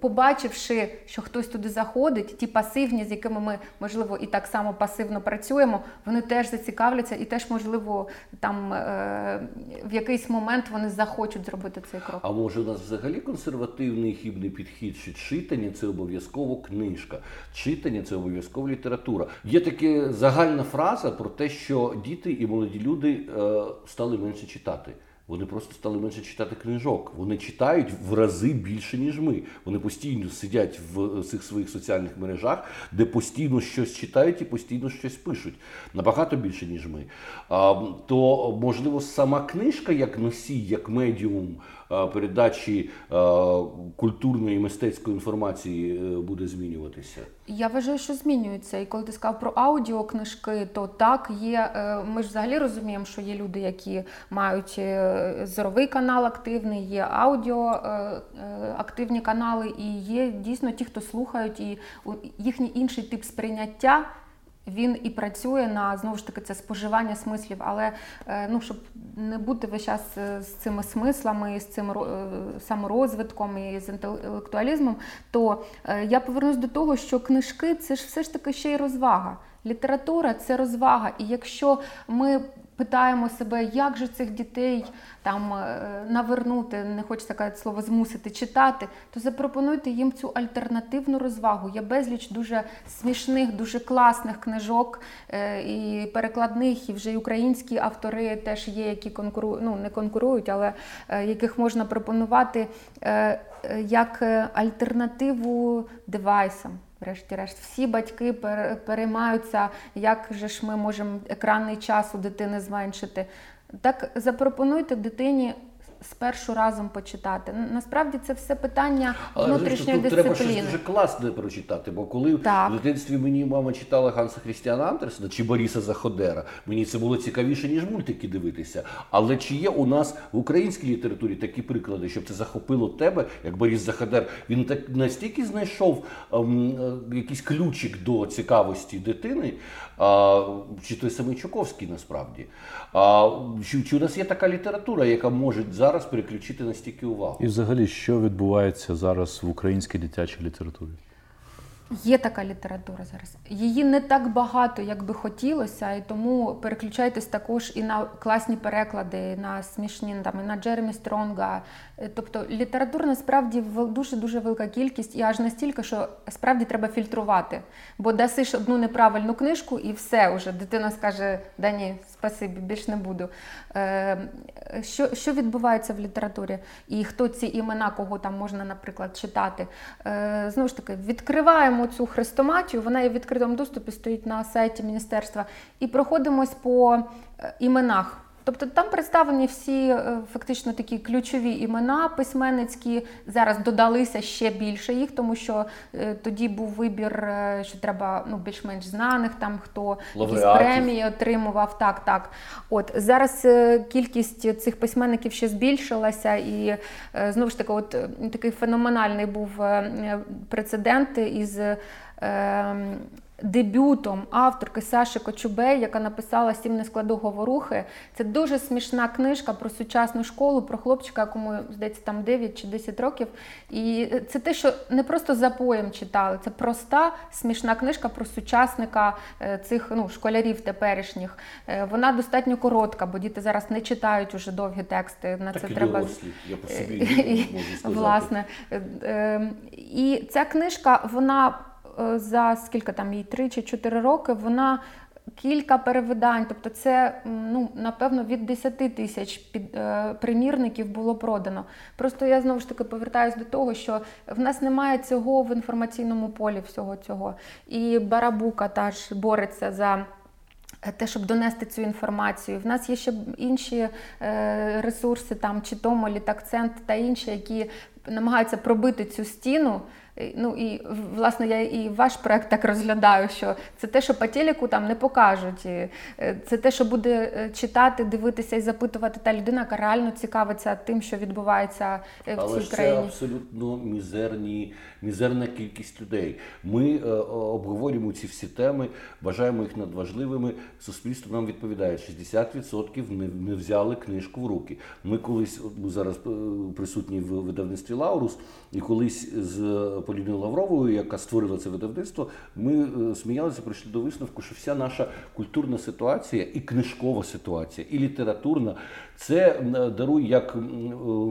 побачивши, що хтось туди заходить, ті пасивні, з якими ми, можливо, і так само пасивно працюємо, вони теж зацікавляться і теж, можливо, там е- в якийсь момент вони захочуть зробити цей крок. А може у нас взагалі консервативний хібний підхід, що читання це обов'язково книжка, читання це обов'язково література. Є така загальна фраза про те, що діти і молоді люди е, стали менше читати. Вони просто стали менше читати книжок. Вони читають в рази більше, ніж ми. Вони постійно сидять в цих своїх соціальних мережах, де постійно щось читають і постійно щось пишуть. Набагато більше, ніж ми. А, то, можливо, сама книжка як носій, як медіум передачі культурної і мистецької інформації е, буде змінюватися. Я вважаю, що змінюється. І коли ти сказав про аудіокнижки, то так є. е, Ми ж взагалі розуміємо, що є люди, які мають е, зоровий канал активний, є аудіо е, е, активні канали, і є дійсно ті, хто слухають, і їхній інший тип сприйняття. Він і працює на знову ж таки це споживання смислів, але е, ну щоб не бути весь час е, з цими смислами, з цим е, саморозвитком і з інтелектуалізмом, то я повернусь до того, що книжки це ж все ж таки ще й розвага. Література це розвага. І якщо ми питаємо себе, як же цих дітей там е, навернути, не хочеться казати слово змусити читати, то запропонуйте їм цю альтернативну розвагу. Є безліч дуже смішних, дуже класних книжок е, і перекладних, і вже й українські автори теж є, які конкурують, ну не конкурують, але е, яких можна пропонувати як альтернативу девайсам. Врешті-решт, всі батьки пере- переймаються, як же ж ми можемо екранний час у дитини зменшити. Так запропонуйте дитині спершу разом почитати. Насправді це все питання Але внутрішньої тут треба щось дуже класне прочитати, бо коли Так. в дитинстві мені мама читала Ганса Хрістіана Андерсена чи Бориса Заходера, мені це було цікавіше, ніж мультики дивитися. Але чи є у нас в українській літературі такі приклади, щоб це захопило тебе, як Борис Заходер? Він так настільки знайшов ем, е, якийсь ключик до цікавості дитини, чи той самий Чуковський насправді. Чи, чи у нас є така література, яка може зараз переключити настільки увагу? І взагалі, що відбувається зараз в українській дитячій літературі? Є така література зараз. Її не так багато, як би хотілося, і тому переключайтесь також і на класні переклади, на смішні там, і на Джеремі Стронга. Е, Тобто літератур насправді в- дуже дуже велика кількість, і аж настільки, що справді треба фільтрувати. Бо дасиш одну неправильну книжку, і все вже дитина скаже: да ні, спасибі, більш не буду. Е, Що, що відбувається в літературі? І хто ці імена, кого там можна, наприклад, читати? Е, Знову ж таки, відкриваємо цю хрестоматію, вона є в відкритому доступі, стоїть на сайті міністерства, і проходимось по е, іменах. Тобто там представлені всі е, фактично такі ключові імена письменницькі. Зараз додалися ще більше їх, тому що е, тоді був вибір, е, що треба ну, більш-менш знаних, там хто якісь премії отримував. Так, так. От зараз кількість цих письменників ще збільшилася, і знову ж таки, от такий феноменальний був прецедент із. Дебютом авторки Саші Кочубей, яка написала Сім нескладу говорухи. Це дуже смішна книжка про сучасну школу, про хлопчика, якому здається там 9 чи 10 років. І це те, що не просто за поєм читали, це проста смішна книжка про сучасника е, цих ну, школярів теперішніх. Е, Вона достатньо коротка, бо діти зараз не читають уже довгі тексти. На Так це і треба дорослі, я по собі можу сказати. Власне. Е, е, І ця книжка, вона за скільки там їй 3 чи 4 роки, вона кілька перевидань. Тобто, це ну напевно від 10 тисяч під е, примірників було продано. Просто я знову ж таки повертаюся до того, що в нас немає цього в інформаційному полі всього цього. І Барабука теж бореться за. Те, щоб донести цю інформацію, в нас є ще інші е, ресурси, там чи тому літакцент та інші, які намагаються пробити цю стіну. Ну і власне я і ваш проект так розглядаю, що це те, що по телеку там не покажуть. Е, це те, що буде е, читати, дивитися і запитувати та людина, яка реально цікавиться тим, що відбувається е, в Але цій країні. Але це абсолютно мізерні, мізерна кількість людей. Ми е, обговорюємо ці всі теми, вважаємо їх надважливими. Суспільство нам відповідає, 60% не, не взяли книжку в руки. Ми колись зараз присутні в видавництві Лаурус, і колись з Поліною Лавровою, яка створила це видавництво, ми е, сміялися, прийшли до висновку, що вся наша культурна ситуація, і книжкова ситуація, і літературна це дарує як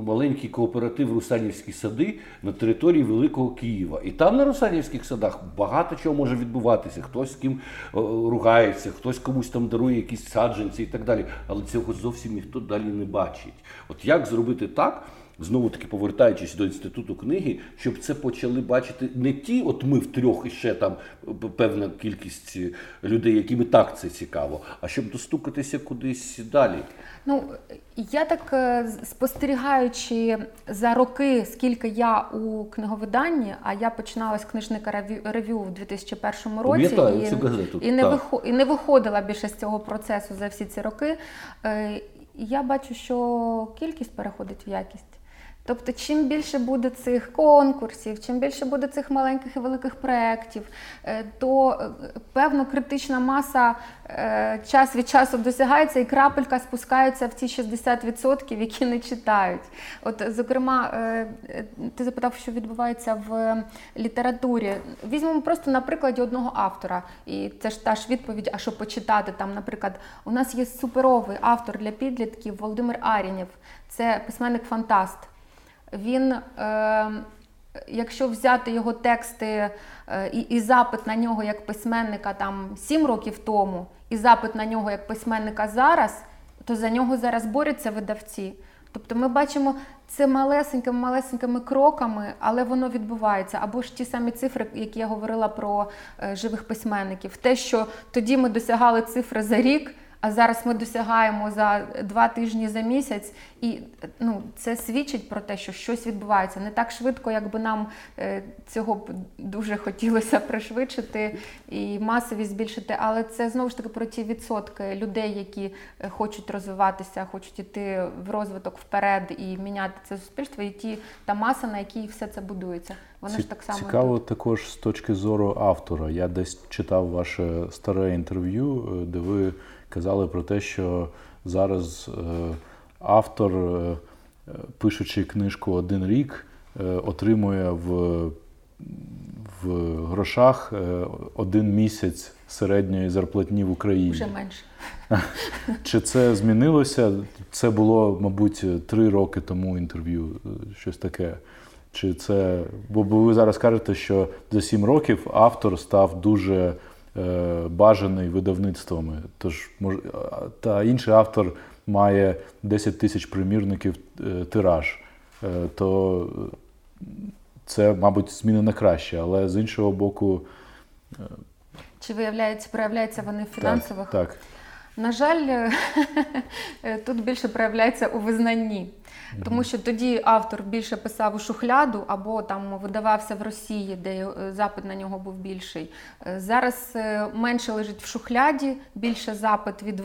маленький кооператив Русанівські сади на території Великого Києва. І там на Русанівських садах багато чого може відбуватися. Хтось з ким е, ругається, хтось комусь там дарує якісь саджанці і так далі. Але цього зовсім ніхто далі не бачить. От як зробити так? Знову таки повертаючись до інституту книги, щоб це почали бачити не ті, от ми втрьох і ще там певна кількість людей, яким і так це цікаво, а щоб достукатися кудись далі. Ну я так е, спостерігаючи за роки, скільки я у книговиданні, а я починала з книжника рев'ю в 2001 році і, цю газету. І, не виход, і не виходила більше з цього процесу за всі ці роки. Е, я бачу, що кількість переходить в якість. Тобто, чим більше буде цих конкурсів, чим більше буде цих маленьких і великих проєктів, е, то е, певно критична маса е, час від часу досягається і крапелька спускається в ті 60%, які не читають. От, зокрема, ти запитав, що відбувається в літературі. Візьмемо просто на прикладі одного автора, і це ж та ж відповідь, а що почитати там, наприклад, у нас є суперовий автор для підлітків Володимир Арінєв, це письменник-фантаст він, е, якщо взяти його тексти е, і, і запит на нього як письменника там 7 років тому, і запит на нього як письменника зараз, то за нього зараз борються видавці. Тобто ми бачимо це малесенькими малесенькими кроками, але воно відбувається. Або ж ті самі цифри, які я говорила про е, живих письменників. Те, що тоді ми досягали цифри за рік, а зараз ми досягаємо за два тижні за місяць, і ну, це свідчить про те, що щось відбувається не так швидко, як би нам е, цього б дуже хотілося пришвидшити і масовість збільшити. Але це знову ж таки про ті відсотки людей, які е, хочуть розвиватися, хочуть йти в розвиток вперед і міняти це суспільство, і ті та маса, на якій все це будується. Вони Ці, ж так само цікаво тут. також з точки зору автора. Я десь читав ваше старе інтерв'ю, е, де ви казали про те, що зараз е, автор, е, пишучи книжку один рік, е, отримує в в грошах один місяць середньої зарплатні в Україні. Вже менше. Чи це змінилося? Це було, мабуть, три роки тому інтерв'ю, щось таке. Чи це. Бо ви зараз кажете, що за сім років автор став дуже бажаний видавництвами. Тож та інший автор має 10 тисяч примірників е, тираж, е, то це, мабуть, зміни на краще, але з іншого боку. Чи виявляється, проявляються вони в фінансових? Так. так. На жаль, тут більше проявляється у визнанні. Тому що тоді автор більше писав у шухляду або там видавався в Росії, де е, запит на нього був більший. Е, зараз е, менше лежить в шухляді, більше запит від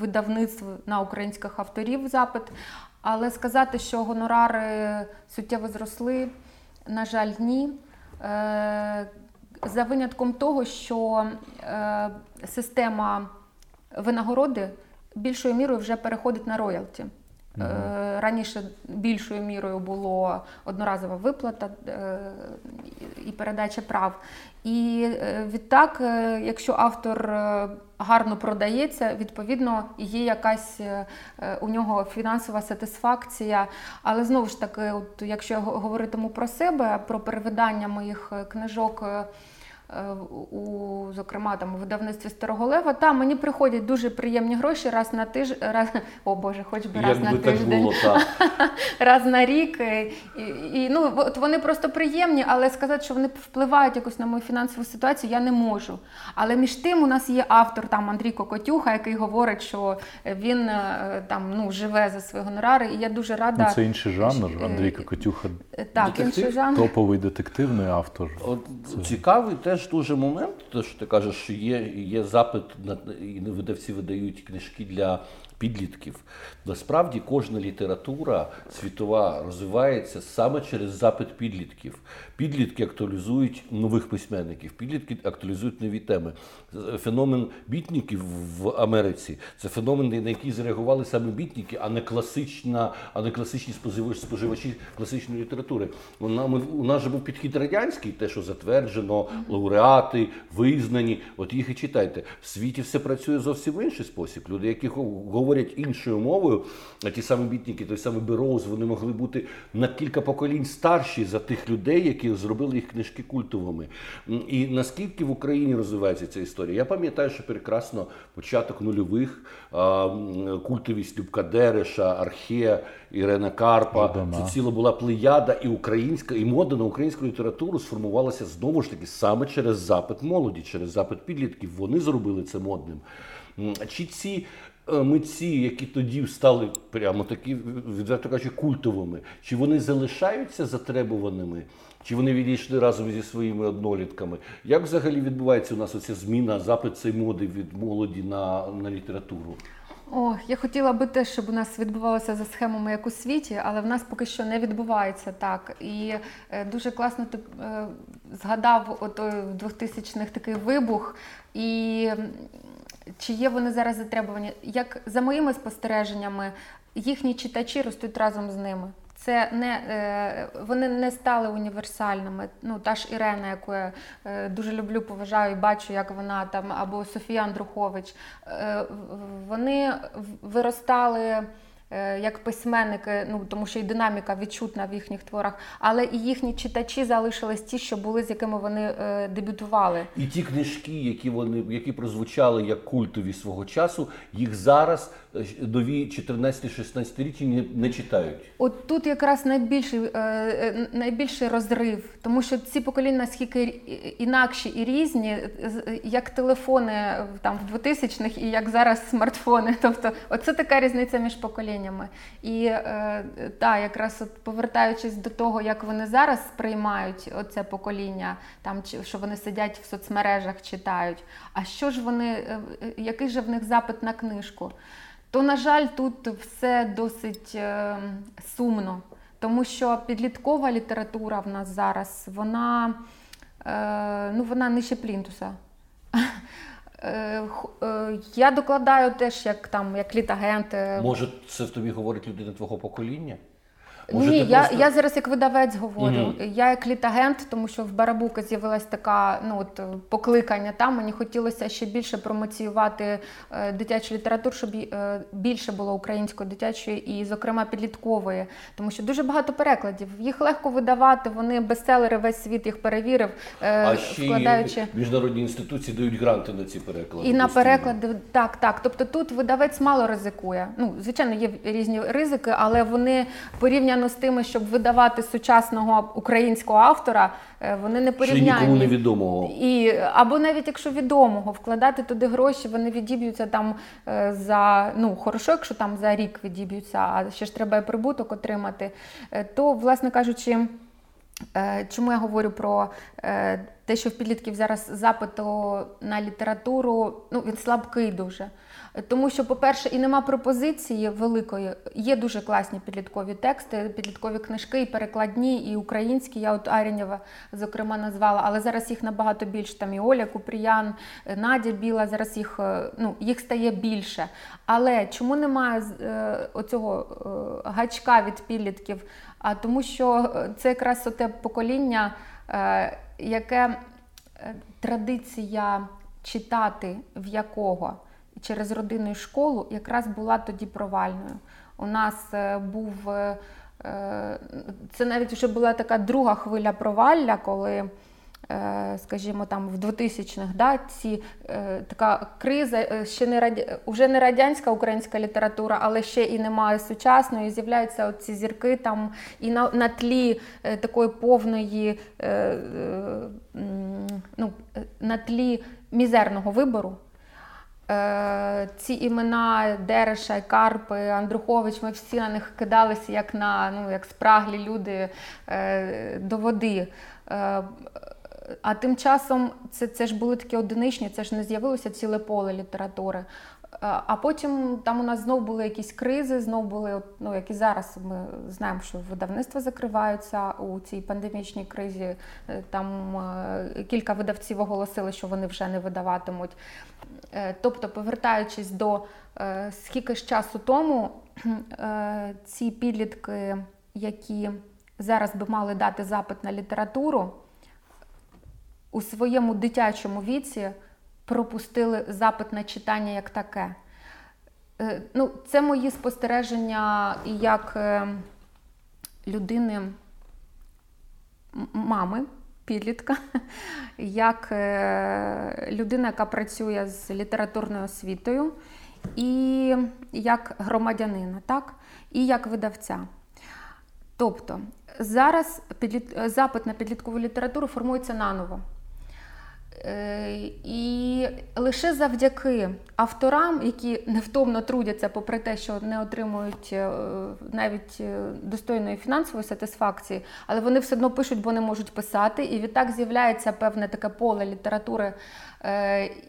видавництв на українських авторів запит. Але сказати, що гонорари суттєво зросли, на жаль, ні. За винятком того, що система винагороди більшою мірою вже переходить на роялті. Угу. Раніше більшою мірою було одноразова виплата е, і передача прав. І е, відтак, якщо автор гарно продається, відповідно є якась у нього фінансова сатисфакція. Але знову ж таки, от якщо говоритиму про себе, про перевидання моїх книжок е, у, зокрема, там у видавництві Староголева. Там мені приходять дуже приємні гроші раз на тиждень, раз, о Боже, хоч би раз Якби на тиждень, було, так. раз на рік. І, і, ну, от вони просто приємні, але сказати, що вони впливають якось на мою фінансову ситуацію, я не можу. Але між тим у нас є автор там Андрій Кокотюха, який говорить, що він е, там ну, живе за свої гонорари, і я дуже рада. Ну, це інший жанр. Е, Андрій Кокотюха е, Так, інший жанр. топовий детективний автор. От цікавий теж дуже момент, те, що ти кажеш, що є, є запит на і видавці видають книжки для підлітків. Насправді кожна література світова розвивається саме через запит підлітків. Підлітки актуалізують нових письменників, підлітки актуалізують нові теми. Феномен бітників в Америці це феномен, на який зреагували саме бітники, а не класична, а не класичні споживачі, класичної літератури. Вона ми у нас же був підхід радянський, те, що затверджено, лауреати, визнані. От їх і читайте. В світі все працює зовсім в інший спосіб. Люди, які говорять іншою мовою, а ті самі бітники, той самий Бероуз, вони могли бути на кілька поколінь старші за тих людей, які зробили їх книжки культовими. І наскільки в Україні розвивається ця історія? Я пам'ятаю, що прекрасно початок нульових культовість Любка Дереша, Архе, Ірена Карпа. Жадана. Це ціла була плеяда і українська, і мода на українську літературу сформувалася знову ж таки саме через запит молоді, через запит підлітків. Вони зробили це модним. Чи ці митці, які тоді стали прямо такі, відверто кажучи, культовими, чи вони залишаються затребуваними? Чи вони відійшли разом зі своїми однолітками? Як взагалі відбувається у нас оця зміна, запит цієї моди від молоді на, на літературу? О, я хотіла би теж, щоб у нас відбувалося за схемами, як у світі, але в нас поки що не відбувається так. І е, дуже класно ти е, згадав отой в 2000-х такий вибух. І чи є вони зараз затребувані? Як за моїми спостереженнями, їхні читачі ростуть разом з ними. Це не е, вони не стали універсальними. Ну та ж Ірена, яку я е, дуже люблю, поважаю і бачу, як вона там, або Софія Андрухович. Е, вони виростали. Е, Як письменники, ну тому що і динаміка відчутна в їхніх творах, але і їхні читачі залишились ті, що були, з якими вони е, дебютували. І ті книжки, які вони які прозвучали як культові свого часу, їх зараз е, нові 14-16 річні не, не читають. От тут якраз найбільший, найбільший розрив, тому що ці покоління наскільки інакші і різні, як телефони там в 2000-х і як зараз смартфони. Тобто, оце така різниця між поколіннями. І е, та, якраз от повертаючись до того, як вони зараз сприймають оце покоління, там що вони сидять в соцмережах, читають. А що ж вони, е, е, який же в них запит на книжку? То, на жаль, тут все досить е, сумно, тому що підліткова література в нас зараз, вона, е, ну, вона нижче плінтуса. Е, е, Я докладаю теж як там, як літагент. е, Може, це в тобі говорить людина твого покоління? Ні, ти я, я зараз як видавець говорю. Мгм. Я як літагент, тому що в Барабука з'явилась така ну от покликання. Там мені хотілося ще більше промоціювати е, дитячу літературу, щоб е, більше було української дитячої і, зокрема, підліткової, тому що дуже багато перекладів. Їх легко видавати. Вони бестселери, весь світ їх перевірив, е, А ще вкладаючи. міжнародні інституції дають гранти на ці переклади. І на переклади, так, так. Тобто тут видавець мало ризикує. Ну, звичайно, є різні ризики, але вони порівняно з тими, щоб видавати сучасного українського автора, е, вони не порівняють. нікому невідомого. І або навіть якщо відомого вкладати туди гроші, вони відіб'ються там е, за ну хорошо, якщо там за рік відіб'ються, а ще ж треба і прибуток отримати. Е, То, власне кажучи. Чому я говорю про те, що в підлітків зараз запиту на літературу, ну він слабкий дуже. Тому що, по-перше, і нема пропозиції великої. Є дуже класні підліткові тексти, підліткові книжки, і перекладні, і українські. Я от Арінєва, зокрема, назвала, але зараз їх набагато більше. Там і Оля Купріян, е, Надя Біла, зараз їх, е, ну, їх стає більше. Але чому немає е, оцього е, гачка від підлітків? А тому, що е, це якраз те покоління, е, яке е, традиція читати в якого через родину і школу якраз була тоді провальною. У нас е, був е, це навіть вже була така друга хвиля провалля, коли скажімо, там в 2000-х, да, ці е, така криза, е, ще не раді... вже не радянська українська література, але ще і немає сучасної. З'являються ці зірки там і на, на тлі е, такої повної, е, е, ну, е, на тлі мізерного вибору. Е, Ці імена Дереша, Карпи, Андрухович, ми всі на них кидалися як на ну, як спраглі люди е, до води. А тим часом це, це ж були такі одиничні, це ж не з'явилося ціле поле літератури. А потім там у нас знов були якісь кризи, знов були, ну як і зараз ми знаємо, що видавництва закриваються у цій пандемічній кризі. Е, Там е, кілька видавців оголосили, що вони вже не видаватимуть. Е, Тобто, повертаючись до скільки ж часу тому, ці підлітки, які зараз би мали дати запит на літературу, у своєму дитячому віці пропустили запит на читання як таке. Е, Ну, це мої спостереження як е, людини, мами, підлітка, як е, людина, яка працює з літературною освітою, і як громадянина, так? і як видавця. Тобто зараз запит на підліткову літературу формується наново. Е, І лише завдяки авторам, які невтомно трудяться, попри те, що не отримують е, навіть е, достойної фінансової сатисфакції, але вони все одно пишуть, бо не можуть писати. І відтак з'являється певне таке поле літератури,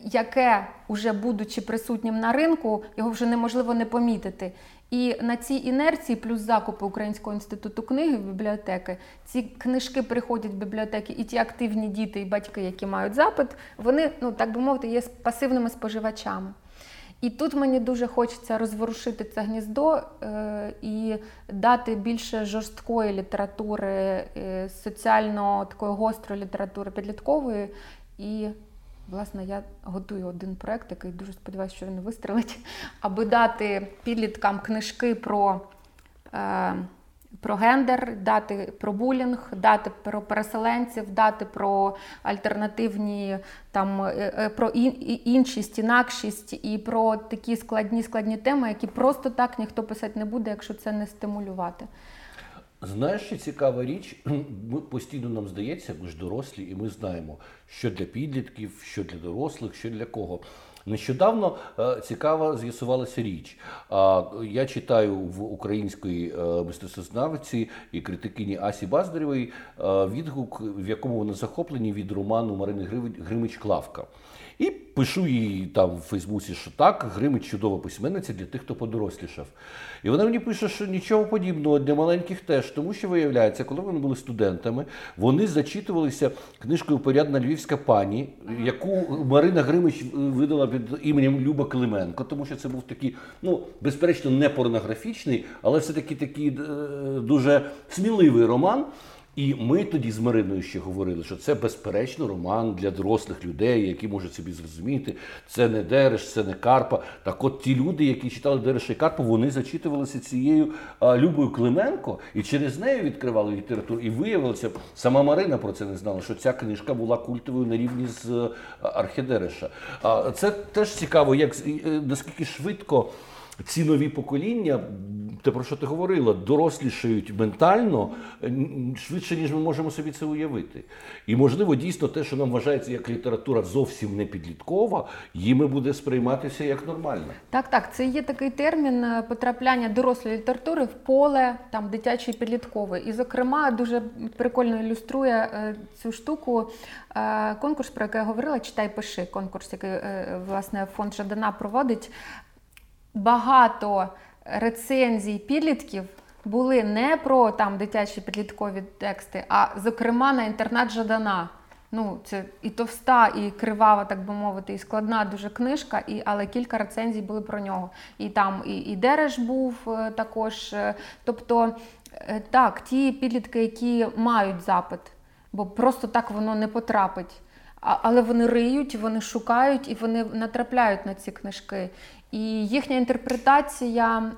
яке, уже будучи присутнім на ринку, його вже неможливо не помітити. І на цій інерції, плюс закупи Українського інституту книги в бібліотеки, ці книжки приходять в бібліотеки, і ті активні діти і батьки, які мають запит, вони, ну так би мовити, є пасивними споживачами. І тут мені дуже хочеться розворушити це гніздо е, і дати більше жорсткої літератури, е, соціально такої гострої літератури підліткової. І, власне, я готую один проект, який дуже сподіваюся, що він вистрелить, аби дати підліткам книжки про. Е, про гендер, дати про булінг, дати про переселенців, дати про альтернативні там е, е, про іншість, інакшість і про такі складні складні теми, які просто так ніхто писати не буде, якщо це не стимулювати. Знаєш, що цікава річ, ми постійно нам здається, ми ж дорослі, і ми знаємо, що для підлітків, що для дорослих, що для кого. Нещодавно е, цікаво з'ясувалася річ. Я читаю в української е, мистецтвознавці і критикині Асі Баздарєвої е, відгук, в якому вони захоплені від роману Марини Гримич Клавка. І пишу їй там в Фейсбуці, що так, Гримич чудова письменниця для тих, хто подорослішав. І вона мені пише, що нічого подібного для маленьких теж, тому що виявляється, коли вони були студентами, вони зачитувалися книжкою Порядна львівська пані, яку Марина Гримич видала під іменем Люба Клименко, тому що це був такий, ну, безперечно, не порнографічний, але все-таки такий е, дуже сміливий роман. І ми тоді з Мариною ще говорили, що це безперечно роман для дорослих людей, які можуть собі зрозуміти. Це не Дереш, це не Карпа. Так от ті люди, які читали Дереша і Карпа, вони зачитувалися цією а, Любою Клименко і через неї відкривали літературу. І виявилося, сама Марина про це не знала, що ця книжка була культовою на рівні з Архідереша. А це теж цікаво, як е, наскільки швидко. Ці нові покоління, те про що ти говорила, дорослішають ментально швидше, ніж ми можемо собі це уявити. І можливо, дійсно те, що нам вважається як література зовсім не підліткова, їми буде сприйматися як нормально. Так, так, це є такий термін е, потрапляння дорослої літератури в поле там дитячої підліткової. І, зокрема, дуже прикольно ілюструє е, цю штуку е, конкурс, про який я говорила, читай пиши. Конкурс, який власне фонд Жадана проводить. Багато рецензій підлітків були не про там дитячі підліткові тексти, а зокрема на інтернат Жадана. Ну, це і товста, і кривава, так би мовити, і складна дуже книжка, і, але кілька рецензій були про нього. І там і, і Дереш був е, також. е, Тобто, е, так, ті підлітки, які мають запит, бо просто так воно не потрапить. Але вони риють, вони шукають і вони натрапляють на ці книжки. І їхня інтерпретація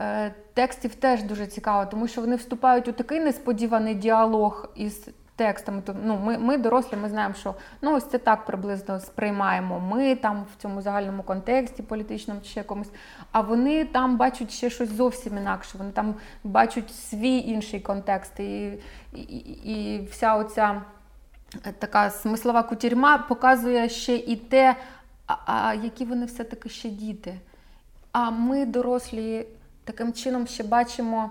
е, текстів теж дуже цікава, тому що вони вступають у такий несподіваний діалог із текстами. Ну, Ми ми дорослі, ми знаємо, що ну, ось це так приблизно сприймаємо. Ми там в цьому загальному контексті політичному чи якомусь, а вони там бачать ще щось зовсім інакше. Вони там бачать свій інший контекст. І, і, і вся оця така смислова кутюрма показує ще і те, а, які вони все-таки ще діти. А ми, дорослі, таким чином ще бачимо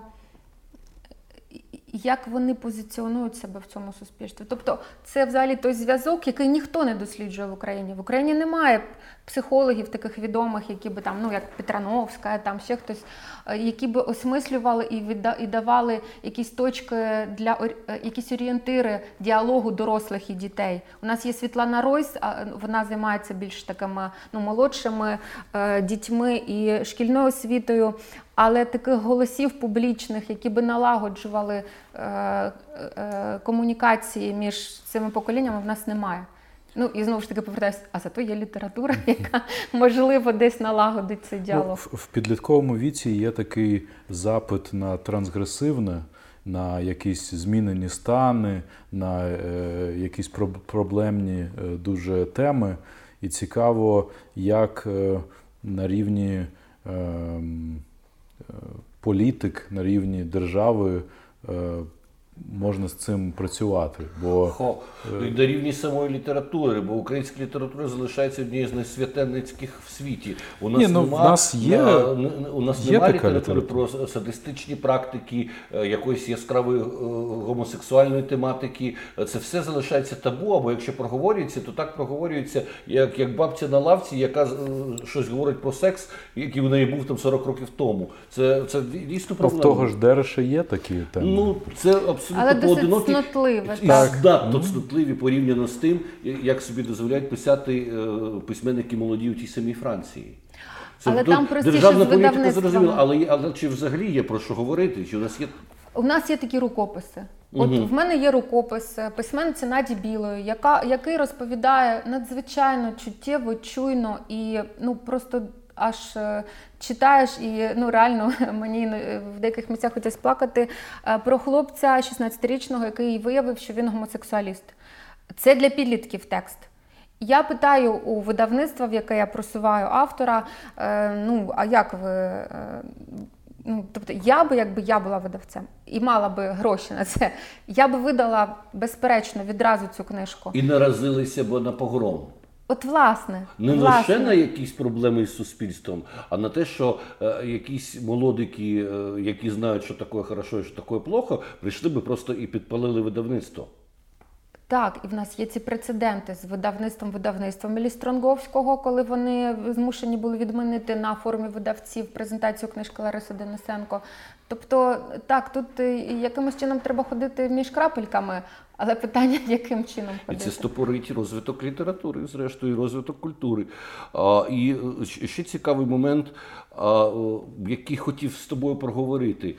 як вони позиціонують себе в цьому суспільстві. Тобто це взагалі той зв'язок, який ніхто не досліджує в Україні. В Україні немає психологів таких відомих, які би там, ну як Петрановська, там ще хтось, е, які би осмислювали і відда, і давали якісь точки для е, якісь орієнтири діалогу дорослих і дітей. У нас є Світлана Ройс, вона займається більш такими ну, молодшими е, дітьми і шкільною освітою. Але таких голосів публічних, які би налагоджували е, е, комунікації між цими поколіннями, в нас немає. Ну і знову ж таки повертаюся, а зато є література, яка можливо десь налагодить цей ну, діалог. Ну, в підлітковому віці є такий запит на трансгресивне, на якісь змінені стани, на е, якісь проблемні е, дуже теми. І цікаво, як е, на рівні. Е, політик на рівні держави е, можна з цим працювати. Бо Хо, е, на рівні самої літератури, бо українська література залишається однією з найсвятенницьких в світі. У нас Ні, ну, нема, в нас є, у нас є немає літератури література. про садистичні практики, е, якоїсь яскравої гомосексуальної тематики. Це все залишається табу, або якщо проговорюється, то так проговорюється, як як бабця на лавці, яка щось говорить про секс, який в неї був там 40 років тому. Це це дійсно проблема. В того ж Дереша є такі теми. Ну, це абсолютно абсолютно Але поодинокі снотливе, і так. здатно снотливі порівняно з тим, як собі дозволяють писати е, письменники молоді у тій самій Франції. Це але там простіше державна з політика зрозуміла, але але чи взагалі є про що говорити? Чи у нас є у нас є такі рукописи. От угу. в мене є рукопис письменниці Наді Білої, яка який розповідає надзвичайно чуттєво, чуйно і ну просто аж е, читаєш, і ну реально мені в деяких місцях хотілося плакати е, про хлопця 16-річного, який виявив, що він гомосексуаліст. Це для підлітків текст. Я питаю у видавництва, в яке я просуваю автора, е, ну а як ви. Ну, тобто, я би, якби я була видавцем і мала би гроші на це, я би видала безперечно відразу цю книжку. І наразилися б на погром. От власне не власне. лише на якісь проблеми з суспільством, а на те, що е, якісь молодики, е, які знають, що таке хорошо і що таке плохо, прийшли би просто і підпалили видавництво. Так, і в нас є ці прецеденти з видавництвом видавництвом Мелістронговського, коли вони змушені були відмінити на форумі видавців презентацію книжки Лариси Денисенко. Тобто, так, тут е, якимось чином треба ходити між крапельками, але питання, яким чином ходити. І це стопорить розвиток літератури, зрештою, розвиток культури. А, І е, ще цікавий момент, а, який хотів з тобою проговорити.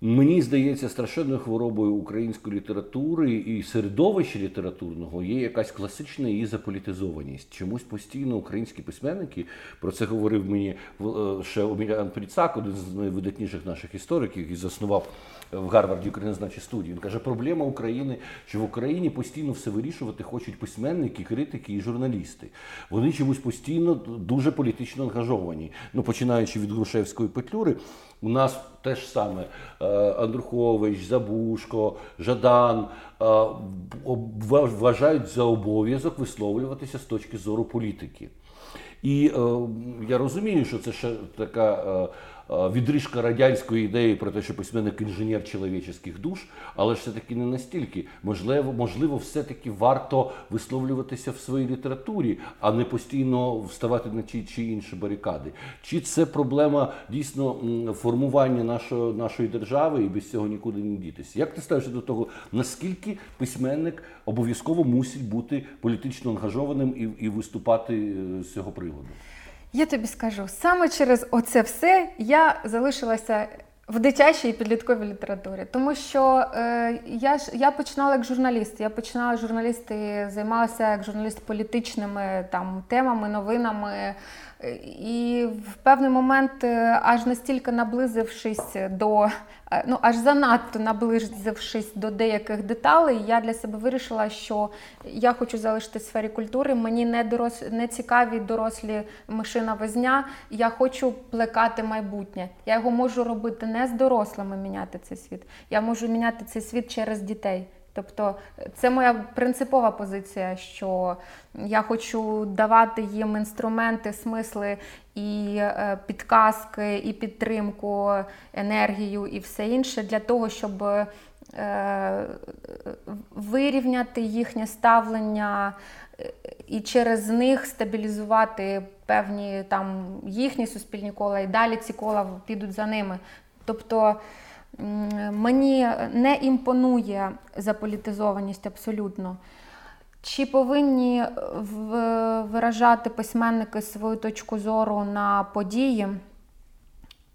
Мені здається, страшенною хворобою української літератури і середовища літературного є якась класична її заполітизованість. Чомусь постійно українські письменники про це говорив мені е, ще Омілян Пріцак, один з найвидатніших наших істориків, який заснував в Гарварді українознавчій студії. Він каже, проблема України, що в Україні постійно все вирішувати хочуть письменники, критики і журналісти. Вони чомусь постійно дуже політично ангажовані. Ну починаючи від Грушевської петлюри. У нас теж саме е, Андрухович, Забушко, Жадан е, вважають за обов'язок висловлюватися з точки зору політики. І е, я розумію, що це ще така Е, відрижка радянської ідеї про те, що письменник інженер чоловічих душ, але ж все-таки не настільки. Можливо, можливо, все-таки варто висловлюватися в своїй літературі, а не постійно вставати на ті чи інші барикади. Чи це проблема дійсно формування нашої нашої держави і без цього нікуди не дітися? Як ти ставишся до того, наскільки письменник обов'язково мусить бути політично ангажованим і, і виступати е, з цього приводу? Я тобі скажу, саме через оце все я залишилася в дитячій і підлітковій літературі, тому що е, я ж я починала як журналіст. Я починала журналісти, займалася як журналіст політичними там темами, новинами. І в певний момент, е, аж настільки наблизившись до е, ну аж занадто наблизившись до деяких деталей, я для себе вирішила, що я хочу залишити в сфері культури. Мені не дорос... не цікаві дорослі мишина возня. Я хочу плекати майбутнє. Я його можу робити не з дорослими міняти цей світ. Я можу міняти цей світ через дітей. Тобто це моя принципова позиція, що я хочу давати їм інструменти, смисли і е, підказки, і підтримку, енергію і все інше для того, щоб е, вирівняти їхнє ставлення е, і через них стабілізувати певні там їхні суспільні кола, і далі ці кола підуть за ними. Тобто Мені не імпонує заполітизованість абсолютно. Чи повинні виражати письменники свою точку зору на події?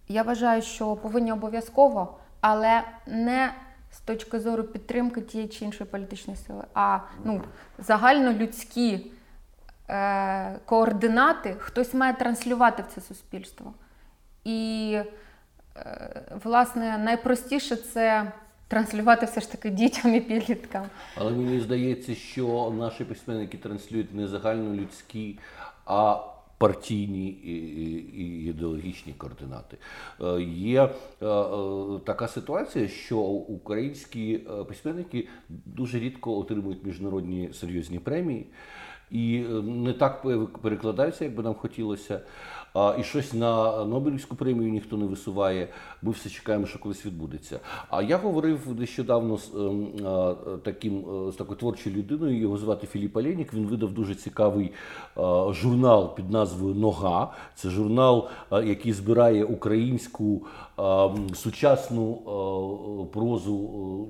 Я вважаю, що повинні обов'язково, але не з точки зору підтримки тієї чи іншої політичної сили, а ну, загальнолюдські е, координати хтось має транслювати в це суспільство. І Е, власне, найпростіше це транслювати все ж таки дітям і підліткам. Але мені здається, що наші письменники транслюють не загальнолюдські, а партійні і ідеологічні координати. Е, є е, така ситуація, що українські письменники дуже рідко отримують міжнародні серйозні премії і не так перекладаються, як би нам хотілося. І щось на Нобелівську премію ніхто не висуває. Ми все чекаємо, що колись відбудеться. А я говорив нещодавно з ем, таким е, з такою творчою людиною. Його звати Філіп Алєнік. Він видав дуже цікавий журнал під назвою Нога. Це журнал, який збирає українську сучасну прозу,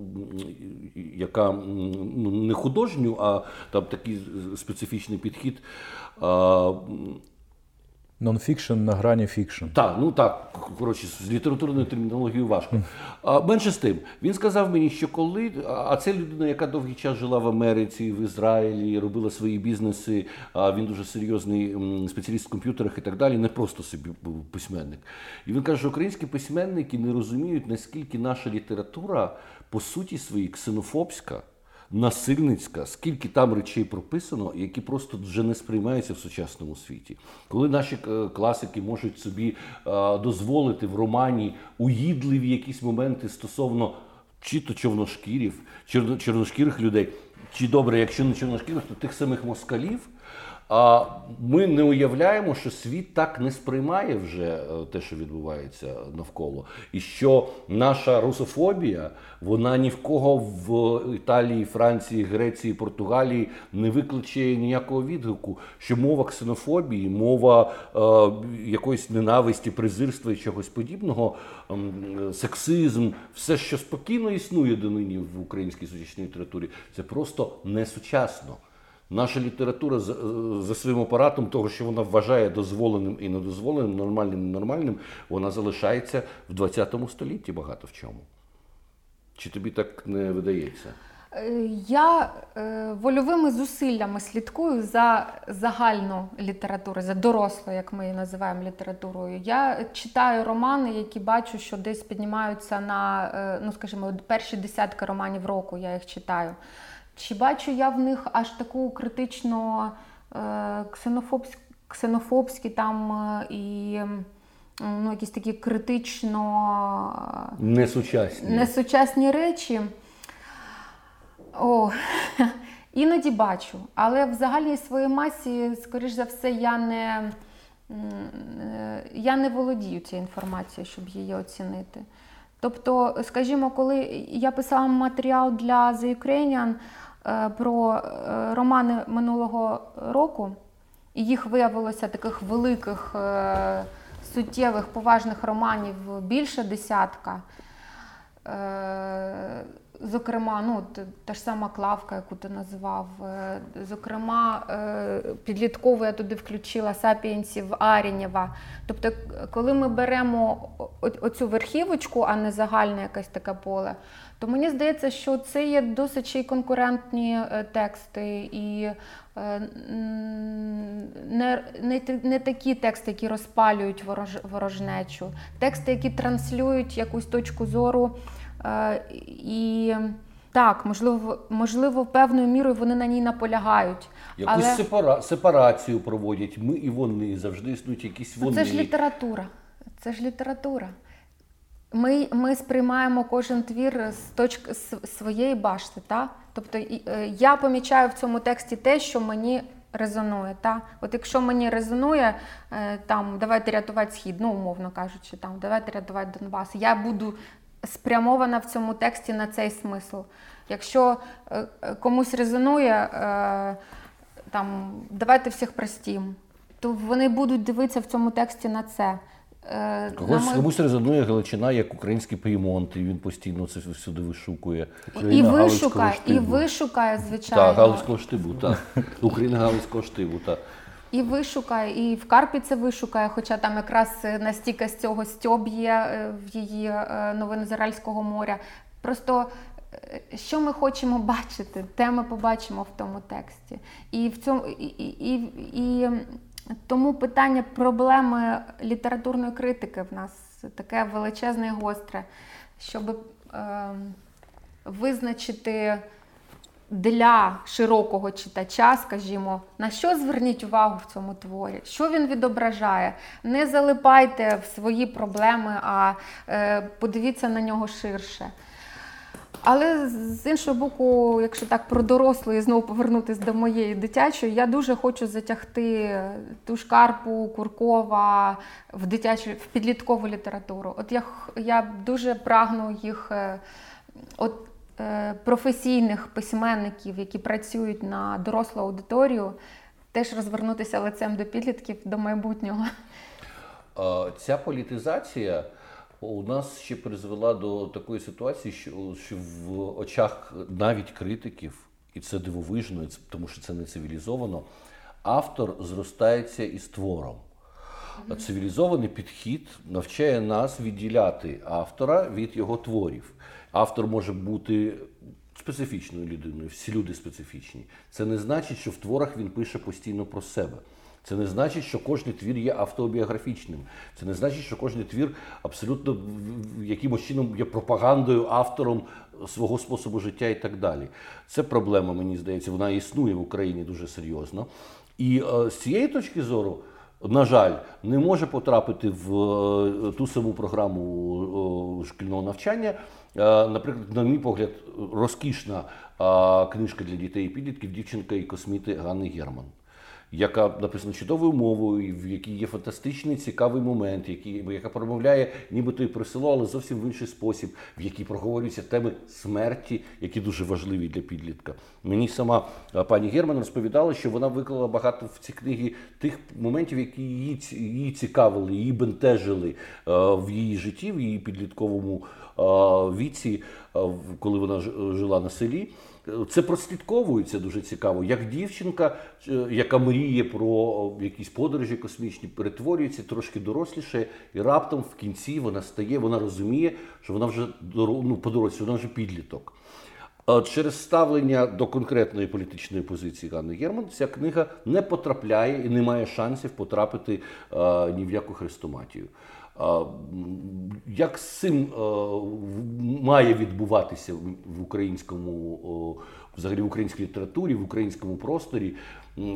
яка ну, не художню, а там такий специфічний підхід. Нонфікшн на грані fiction. Так, ну так, коротше, з літературною термінологією важко. А, Менше з тим, він сказав мені, що коли. А це людина, яка довгий час жила в Америці, в Ізраїлі, робила свої бізнеси, а він дуже серйозний спеціаліст в комп'ютерах і так далі, не просто собі був письменник. І він каже, що українські письменники не розуміють, наскільки наша література по суті своїй ксенофобська насильницька, скільки там речей прописано, які просто вже не сприймаються в сучасному світі. Коли наші е, класики можуть собі е, дозволити в романі уїдливі якісь моменти стосовно чи то човношкірів, чорношкірих людей, чи добре, якщо не чорношкірих, то тих самих москалів. Ми не уявляємо, що світ так не сприймає вже е, те, що відбувається навколо, і що наша русофобія, вона ні в кого в Італії, Франції, Греції, Португалії не викличе ніякого відгуку, що мова ксенофобії, мова е, якоїсь ненависті, презирства і чогось подібного, е, сексизм, все, що спокійно існує донині в українській сучасній літературі, це просто не сучасно. Наша література за, за своїм апаратом, того, що вона вважає дозволеним і недозволеним, нормальним і ненормальним, вона залишається в 20 столітті багато в чому. Чи тобі так не видається? Е, я е, вольовими зусиллями слідкую за загальну літературу, за дорослу, як ми її називаємо літературою. Я читаю романи, які бачу, що десь піднімаються на, е, ну скажімо, перші десятки романів року. Я їх читаю. Чи бачу я в них аж таку критично е, ксенофобську, ксенофобські там е, і ну, якісь такі критично е, несучасні несучасні речі? О, Іноді бачу, але в загальній своїй масі, скоріш за все, я не я не володію цією інформацією, щоб її оцінити. Тобто, скажімо, коли я писала матеріал для The Ukrainian, Е, про е, романи минулого року, і їх виявилося таких великих, е, суттєвих, поважних романів більше десятка. Зокрема, ну та ж сама клавка, яку ти називав. е, Зокрема, е, підліткову я туди включила сапієнсів Арінєва. Тобто, коли ми беремо оцю верхівочку, а не загальне якесь таке поле, то мені здається, що це є досить ще й конкурентні е, тексти і е, не, не, не такі тексти, які розпалюють ворож, ворожнечу, тексти, які транслюють якусь точку зору. Е, і так, можливо, можливо, певною мірою вони на ній наполягають. Якусь але сепара... сепарацію проводять. Ми і вони завжди існують якісь вони. це ж література. Це ж література. Ми, ми сприймаємо кожен твір з точки з своєї башти. Та? Тобто е, я помічаю в цьому тексті те, що мені резонує. Та? От якщо мені резонує, е, там, давайте рятувати схід, ну, умовно кажучи, там, давайте рятувати Донбас, я буду спрямована в цьому тексті на цей смисл. Якщо е, комусь резонує, там, давайте всіх простім, то вони будуть дивитися в цьому тексті на це. Е, Когось, мой- комусь резонує Галичина як український Пеймонт, і він постійно це всюди вишукує. І вишукає, і вишукає, звичайно. Так, Галицького штибу, так. Україна Галицького штибу, так. І вишукає, і в Карпі це вишукає, хоча там якраз е, настільки з цього стьоб є е, в її е, з Аральського моря. Просто що ми хочемо бачити, те ми побачимо в тому тексті. І в цьому і, і, і, і тому питання проблеми літературної критики в нас таке величезне і гостре, щоб е, визначити для широкого читача, скажімо, на що зверніть увагу в цьому творі, що він відображає. Не залипайте в свої проблеми, а е, подивіться на нього ширше. Але з іншого боку, якщо так про дорослу і знову повернутися до моєї дитячої, я дуже хочу затягти ту ж Карпу, Куркова в дитячу, в підліткову літературу. От я, я дуже прагну їх е, от, е, професійних письменників, які працюють на дорослу аудиторію, теж розвернутися лицем до підлітків, до майбутнього. Е, Ця політизація у нас ще призвела до такої ситуації, що, що в очах навіть критиків, і це дивовижно, тому що це не цивілізовано, автор зростається із твором. А Цивілізований підхід навчає нас відділяти автора від його творів. Автор може бути специфічною людиною, всі люди специфічні. Це не значить, що в творах він пише постійно про себе. Це не значить, що кожен твір є автобіографічним. Це не значить, що кожен твір абсолютно якимось чином є пропагандою автором свого способу життя і так далі. Це проблема, мені здається, вона існує в Україні дуже серйозно. І е, з цієї точки зору, на жаль, не може потрапити в е, ту саму програму е, шкільного навчання. Е, Наприклад, на мій погляд, розкішна книжка для дітей і підлітків Дівчинка і косміти Ганни Герман яка написана чудовою мовою, в якій є фантастичний цікавий момент, який, яка промовляє нібито і про село, але зовсім в інший спосіб, в якій проговорюються теми смерті, які дуже важливі для підлітка. Мені сама пані Герман розповідала, що вона виклала багато в ці книги тих моментів, які її, її цікавили, її бентежили е, в її житті, в її підлітковому е, віці, е, коли вона жила на селі. Це прослідковується дуже цікаво, як дівчинка, е, яка мріє про якісь подорожі космічні, перетворюється трошки доросліше, і раптом в кінці вона стає, вона розуміє, що вона вже ну, по-дорослі, вона вже підліток. Через ставлення до конкретної політичної позиції Ганни Герман ця книга не потрапляє і не має шансів потрапити е, ні в яку хрестоматію. Як з цим е, має відбуватися в- українському, взагалі в українській літературі, в українському просторі?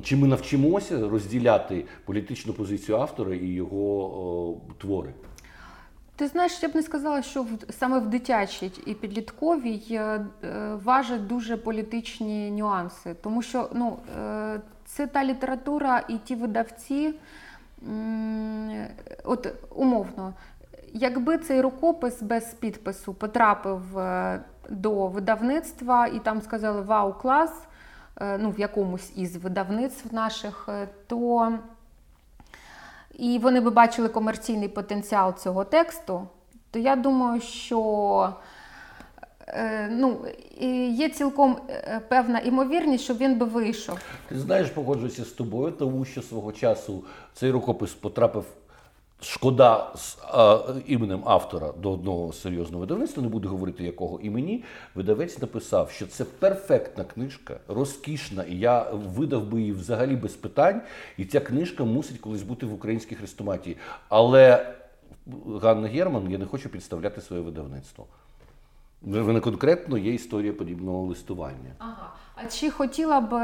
Чи ми навчимося розділяти політичну позицію автора і його твори? Ти знаєш, я б не сказала, що саме в дитячій і підлітковій е, е, важать дуже політичні нюанси, тому що ну, це та література і ті видавці, от умовно, якби цей рукопис без підпису потрапив е, до видавництва і там сказали Вау, клас! е, Ну, в якомусь із видавництв наших, е, то і вони би бачили комерційний потенціал цього тексту, то я думаю, що ну, є цілком е, певна імовірність, що він би вийшов. Ти знаєш, погоджуюся з тобою, тому що свого часу цей рукопис потрапив. Шкода з а, іменем автора до одного серйозного видавництва, не буду говорити якого імені. Видавець написав, що це перфектна книжка, розкішна, і я видав би її взагалі без питань. І ця книжка мусить колись бути в українській хрестоматії. Але Ганна Герман, я не хочу підставляти своє видавництво. В конкретно є історія подібного листування. Ага. А чи хотіла б е,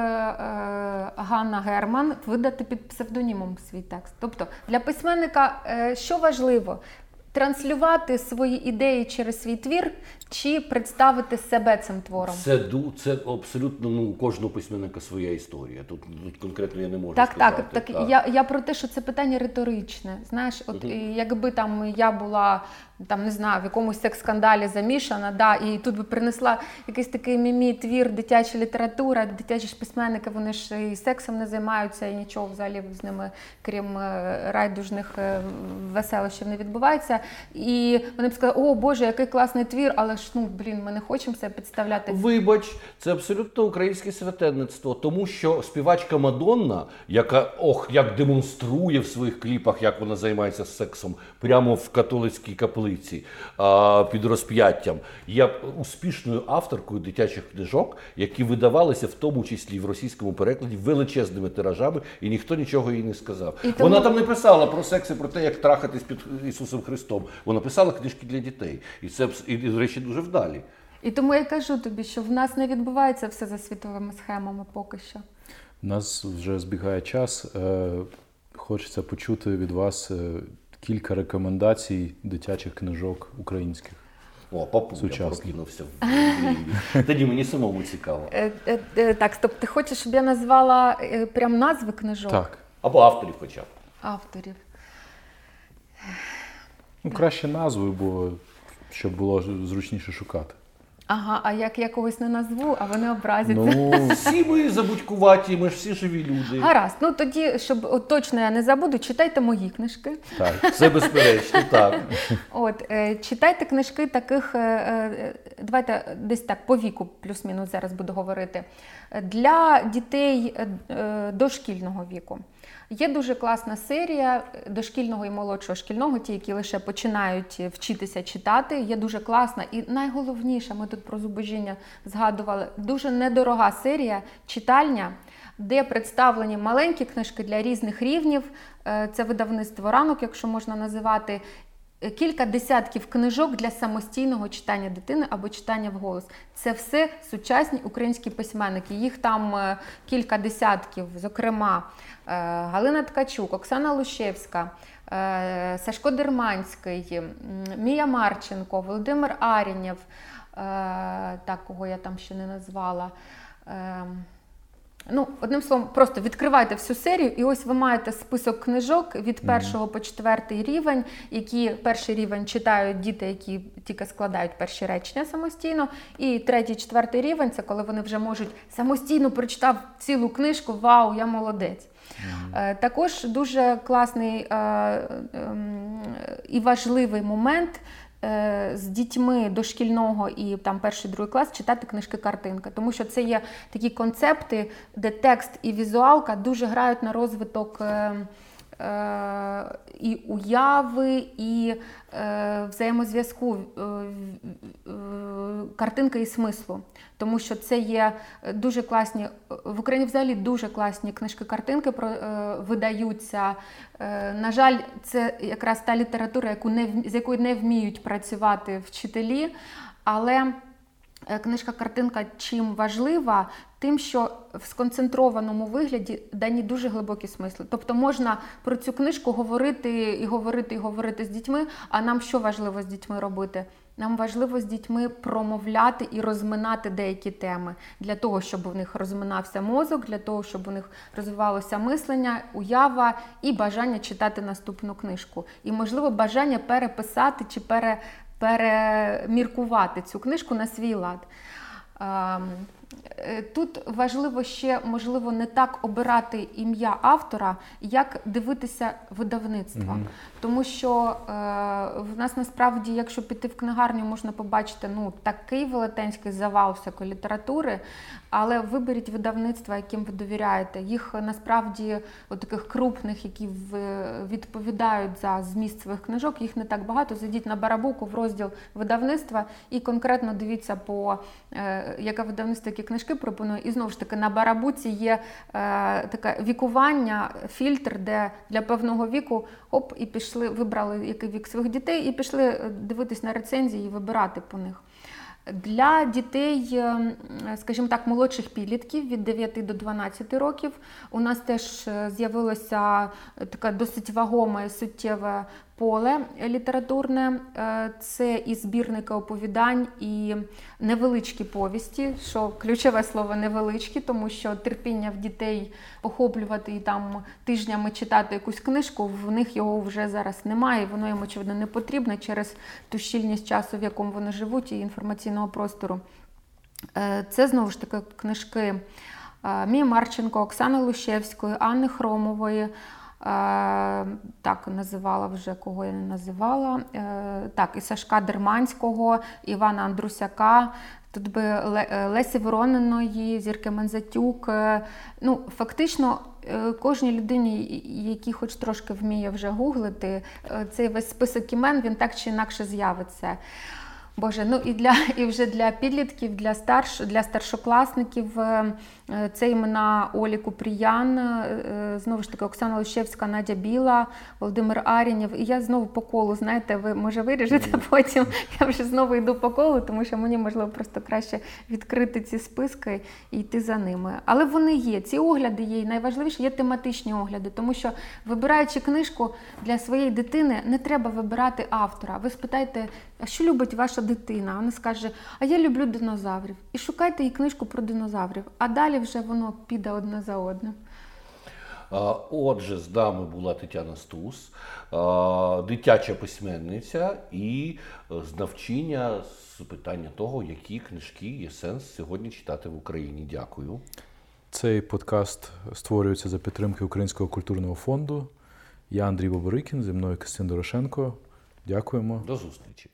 Ганна Герман видати під псевдонімом свій текст? Тобто для письменника е, що важливо? Транслювати свої ідеї через свій твір чи представити себе цим твором? Це це абсолютно ну у кожного письменника своя історія. Тут, тут конкретно я не можу так, сказати. так, так. Я я про те, що це питання риторичне. Знаєш, от угу. якби там я була там не знаю, в якомусь секс-скандалі замішана, да, і тут би принесла якийсь такий мімі твір, дитяча література, дитячі ж письменники, вони ж і сексом не займаються, і нічого взагалі з ними, крім е, райдужних е, веселощів, не відбувається. І вони б сказали, о Боже, який класний твір, але ж ну блін, ми не хочемо себе підставляти. Вибач, це абсолютно українське святенництво, тому що співачка Мадонна, яка ох, як демонструє в своїх кліпах, як вона займається сексом, прямо в католицькій каплиці вулиці під розп'яттям, є успішною авторкою дитячих книжок, які видавалися в тому числі в російському перекладі величезними тиражами, і ніхто нічого їй не сказав. І Вона там не писала про секс і про те, як трахатись під Ісусом Христом. Вона писала книжки для дітей, і це і, до речі дуже вдалі. І тому я кажу тобі, що в нас не відбувається все за світовими схемами поки що. У нас вже збігає час. Е, хочеться почути від вас е, кілька рекомендацій дитячих книжок українських. О, папуля прокинувся в Тоді мені самому цікаво. Е, е, е, так, стоп, ти хочеш, щоб я назвала прям назви книжок? Так. Або авторів хоча б. Авторів. Ну, краще назви, бо щоб було зручніше шукати. Ага, а як я когось не назву, а вони образяться. Ну, всі ми забудькуваті, ми ж всі живі люди. Гаразд, ну тоді, щоб от, точно я не забуду, читайте мої книжки. Так, це безперечно, так. От, е, читайте книжки таких, е, е, давайте десь так по віку, плюс-мінус зараз буду говорити, для дітей е, е, дошкільного віку. Є дуже класна серія дошкільного і молодшого шкільного, ті, які лише починають вчитися читати. Є дуже класна і найголовніше, ми тут про зубожіння згадували, дуже недорога серія читальня, де представлені маленькі книжки для різних рівнів. Е, це видавництво ранок, якщо можна називати кілька десятків книжок для самостійного читання дитини або читання вголос. Це все сучасні українські письменники. Їх там е, кілька десятків, зокрема, е, Галина Ткачук, Оксана Лущевська. Е, Сашко Дерманський, Мія Марченко, Володимир Арінєв, так кого я там ще не назвала. Ну, одним словом, просто відкривайте всю серію, і ось ви маєте список книжок від першого по четвертий рівень, які перший рівень читають діти, які тільки складають перші речення самостійно. І третій, четвертий рівень це коли вони вже можуть самостійно прочитав цілу книжку. Вау, я молодець. Mm-hmm. Також дуже класний е, ем, і важливий момент з дітьми дошкільного і там перший другий клас читати книжки-картинки, тому що це є такі концепти, де текст і візуалка дуже грають на розвиток. Е, і уяви, і е, взаємозв'язку е, картинки і смислу. Тому що це є дуже класні в Україні взагалі дуже класні книжки-картинки видаються. На жаль, це якраз та література, яку не з якою не вміють працювати вчителі. Але книжка-картинка чим важлива, тим, що в сконцентрованому вигляді дані дуже глибокі смисли. Тобто можна про цю книжку говорити і говорити, і говорити з дітьми. А нам що важливо з дітьми робити? Нам важливо з дітьми промовляти і розминати деякі теми для того, щоб у них розминався мозок, для того, щоб у них розвивалося мислення, уява і бажання читати наступну книжку. І, можливо, бажання переписати чи пере, переміркувати цю книжку на свій лад. Е, Тут важливо ще, можливо, не так обирати ім'я автора, як дивитися видавництва. Тому що е, в нас насправді, якщо піти в книгарню, можна побачити ну, такий велетенський завал всякої літератури, але виберіть видавництва, яким ви довіряєте. Їх е, насправді от таких крупних, які відповідають за зміст своїх книжок, їх не так багато. Зайдіть на барабуку в розділ видавництва і конкретно дивіться по е, яке видавництво, які книжки пропонує. І знову ж таки на барабуці є е, таке вікування, фільтр, де для певного віку оп, і пішли, вибрали який вік своїх дітей, і пішли е, дивитись на рецензії і вибирати по них. Для дітей, е, скажімо так, молодших підлітків від 9 до 12 років у нас теж е, з'явилося е, таке досить вагоме і суттєве поле літературне. Е, Це і збірники оповідань, і невеличкі повісті, що ключове слово невеличкі, тому що терпіння в дітей охоплювати і там тижнями читати якусь книжку, в них його вже зараз немає, воно їм очевидно не потрібно через ту щільність часу, в якому вони живуть, і інформаційного простору. Е, Це знову ж таки книжки е, Мії Марченко, Оксани Лущевської, Анни Хромової. Е, Так, називала вже кого я не називала. Е, Так, і Сашка Дерманського, Івана Андрусяка. Тут би е, Лесі Ворониної, Зірки Манзатюк. Ну, фактично, кожній людині, і- який хоч трошки вміє вже гуглити, цей весь список імен він так чи інакше з'явиться. Боже, ну і для і вже для підлітків, для старш, для старшокласників це імена Олі Купріян, е, знову ж таки Оксана Лущевська, Надя Біла, Володимир Арінєв. І я знову по колу, знаєте, ви може виріжете потім. Я вже знову йду по колу, тому що мені можливо просто краще відкрити ці списки і йти за ними. Але вони є. Ці огляди є. І найважливіше є тематичні огляди, тому що вибираючи книжку для своєї дитини, не треба вибирати автора. Ви спитайте, а що любить ваша дитина? Вона скаже, а я люблю динозаврів. І шукайте їй книжку про динозаврів. А далі вже воно піде одне за одним. Отже, з нами була Тетяна Стус, дитяча письменниця і е, знавчиня з питання того, які книжки є сенс сьогодні читати в Україні. Дякую. Цей подкаст створюється за підтримки Українського культурного фонду. Я Андрій Боборикін, зі мною Костянтин Дорошенко. Дякуємо. До зустрічі.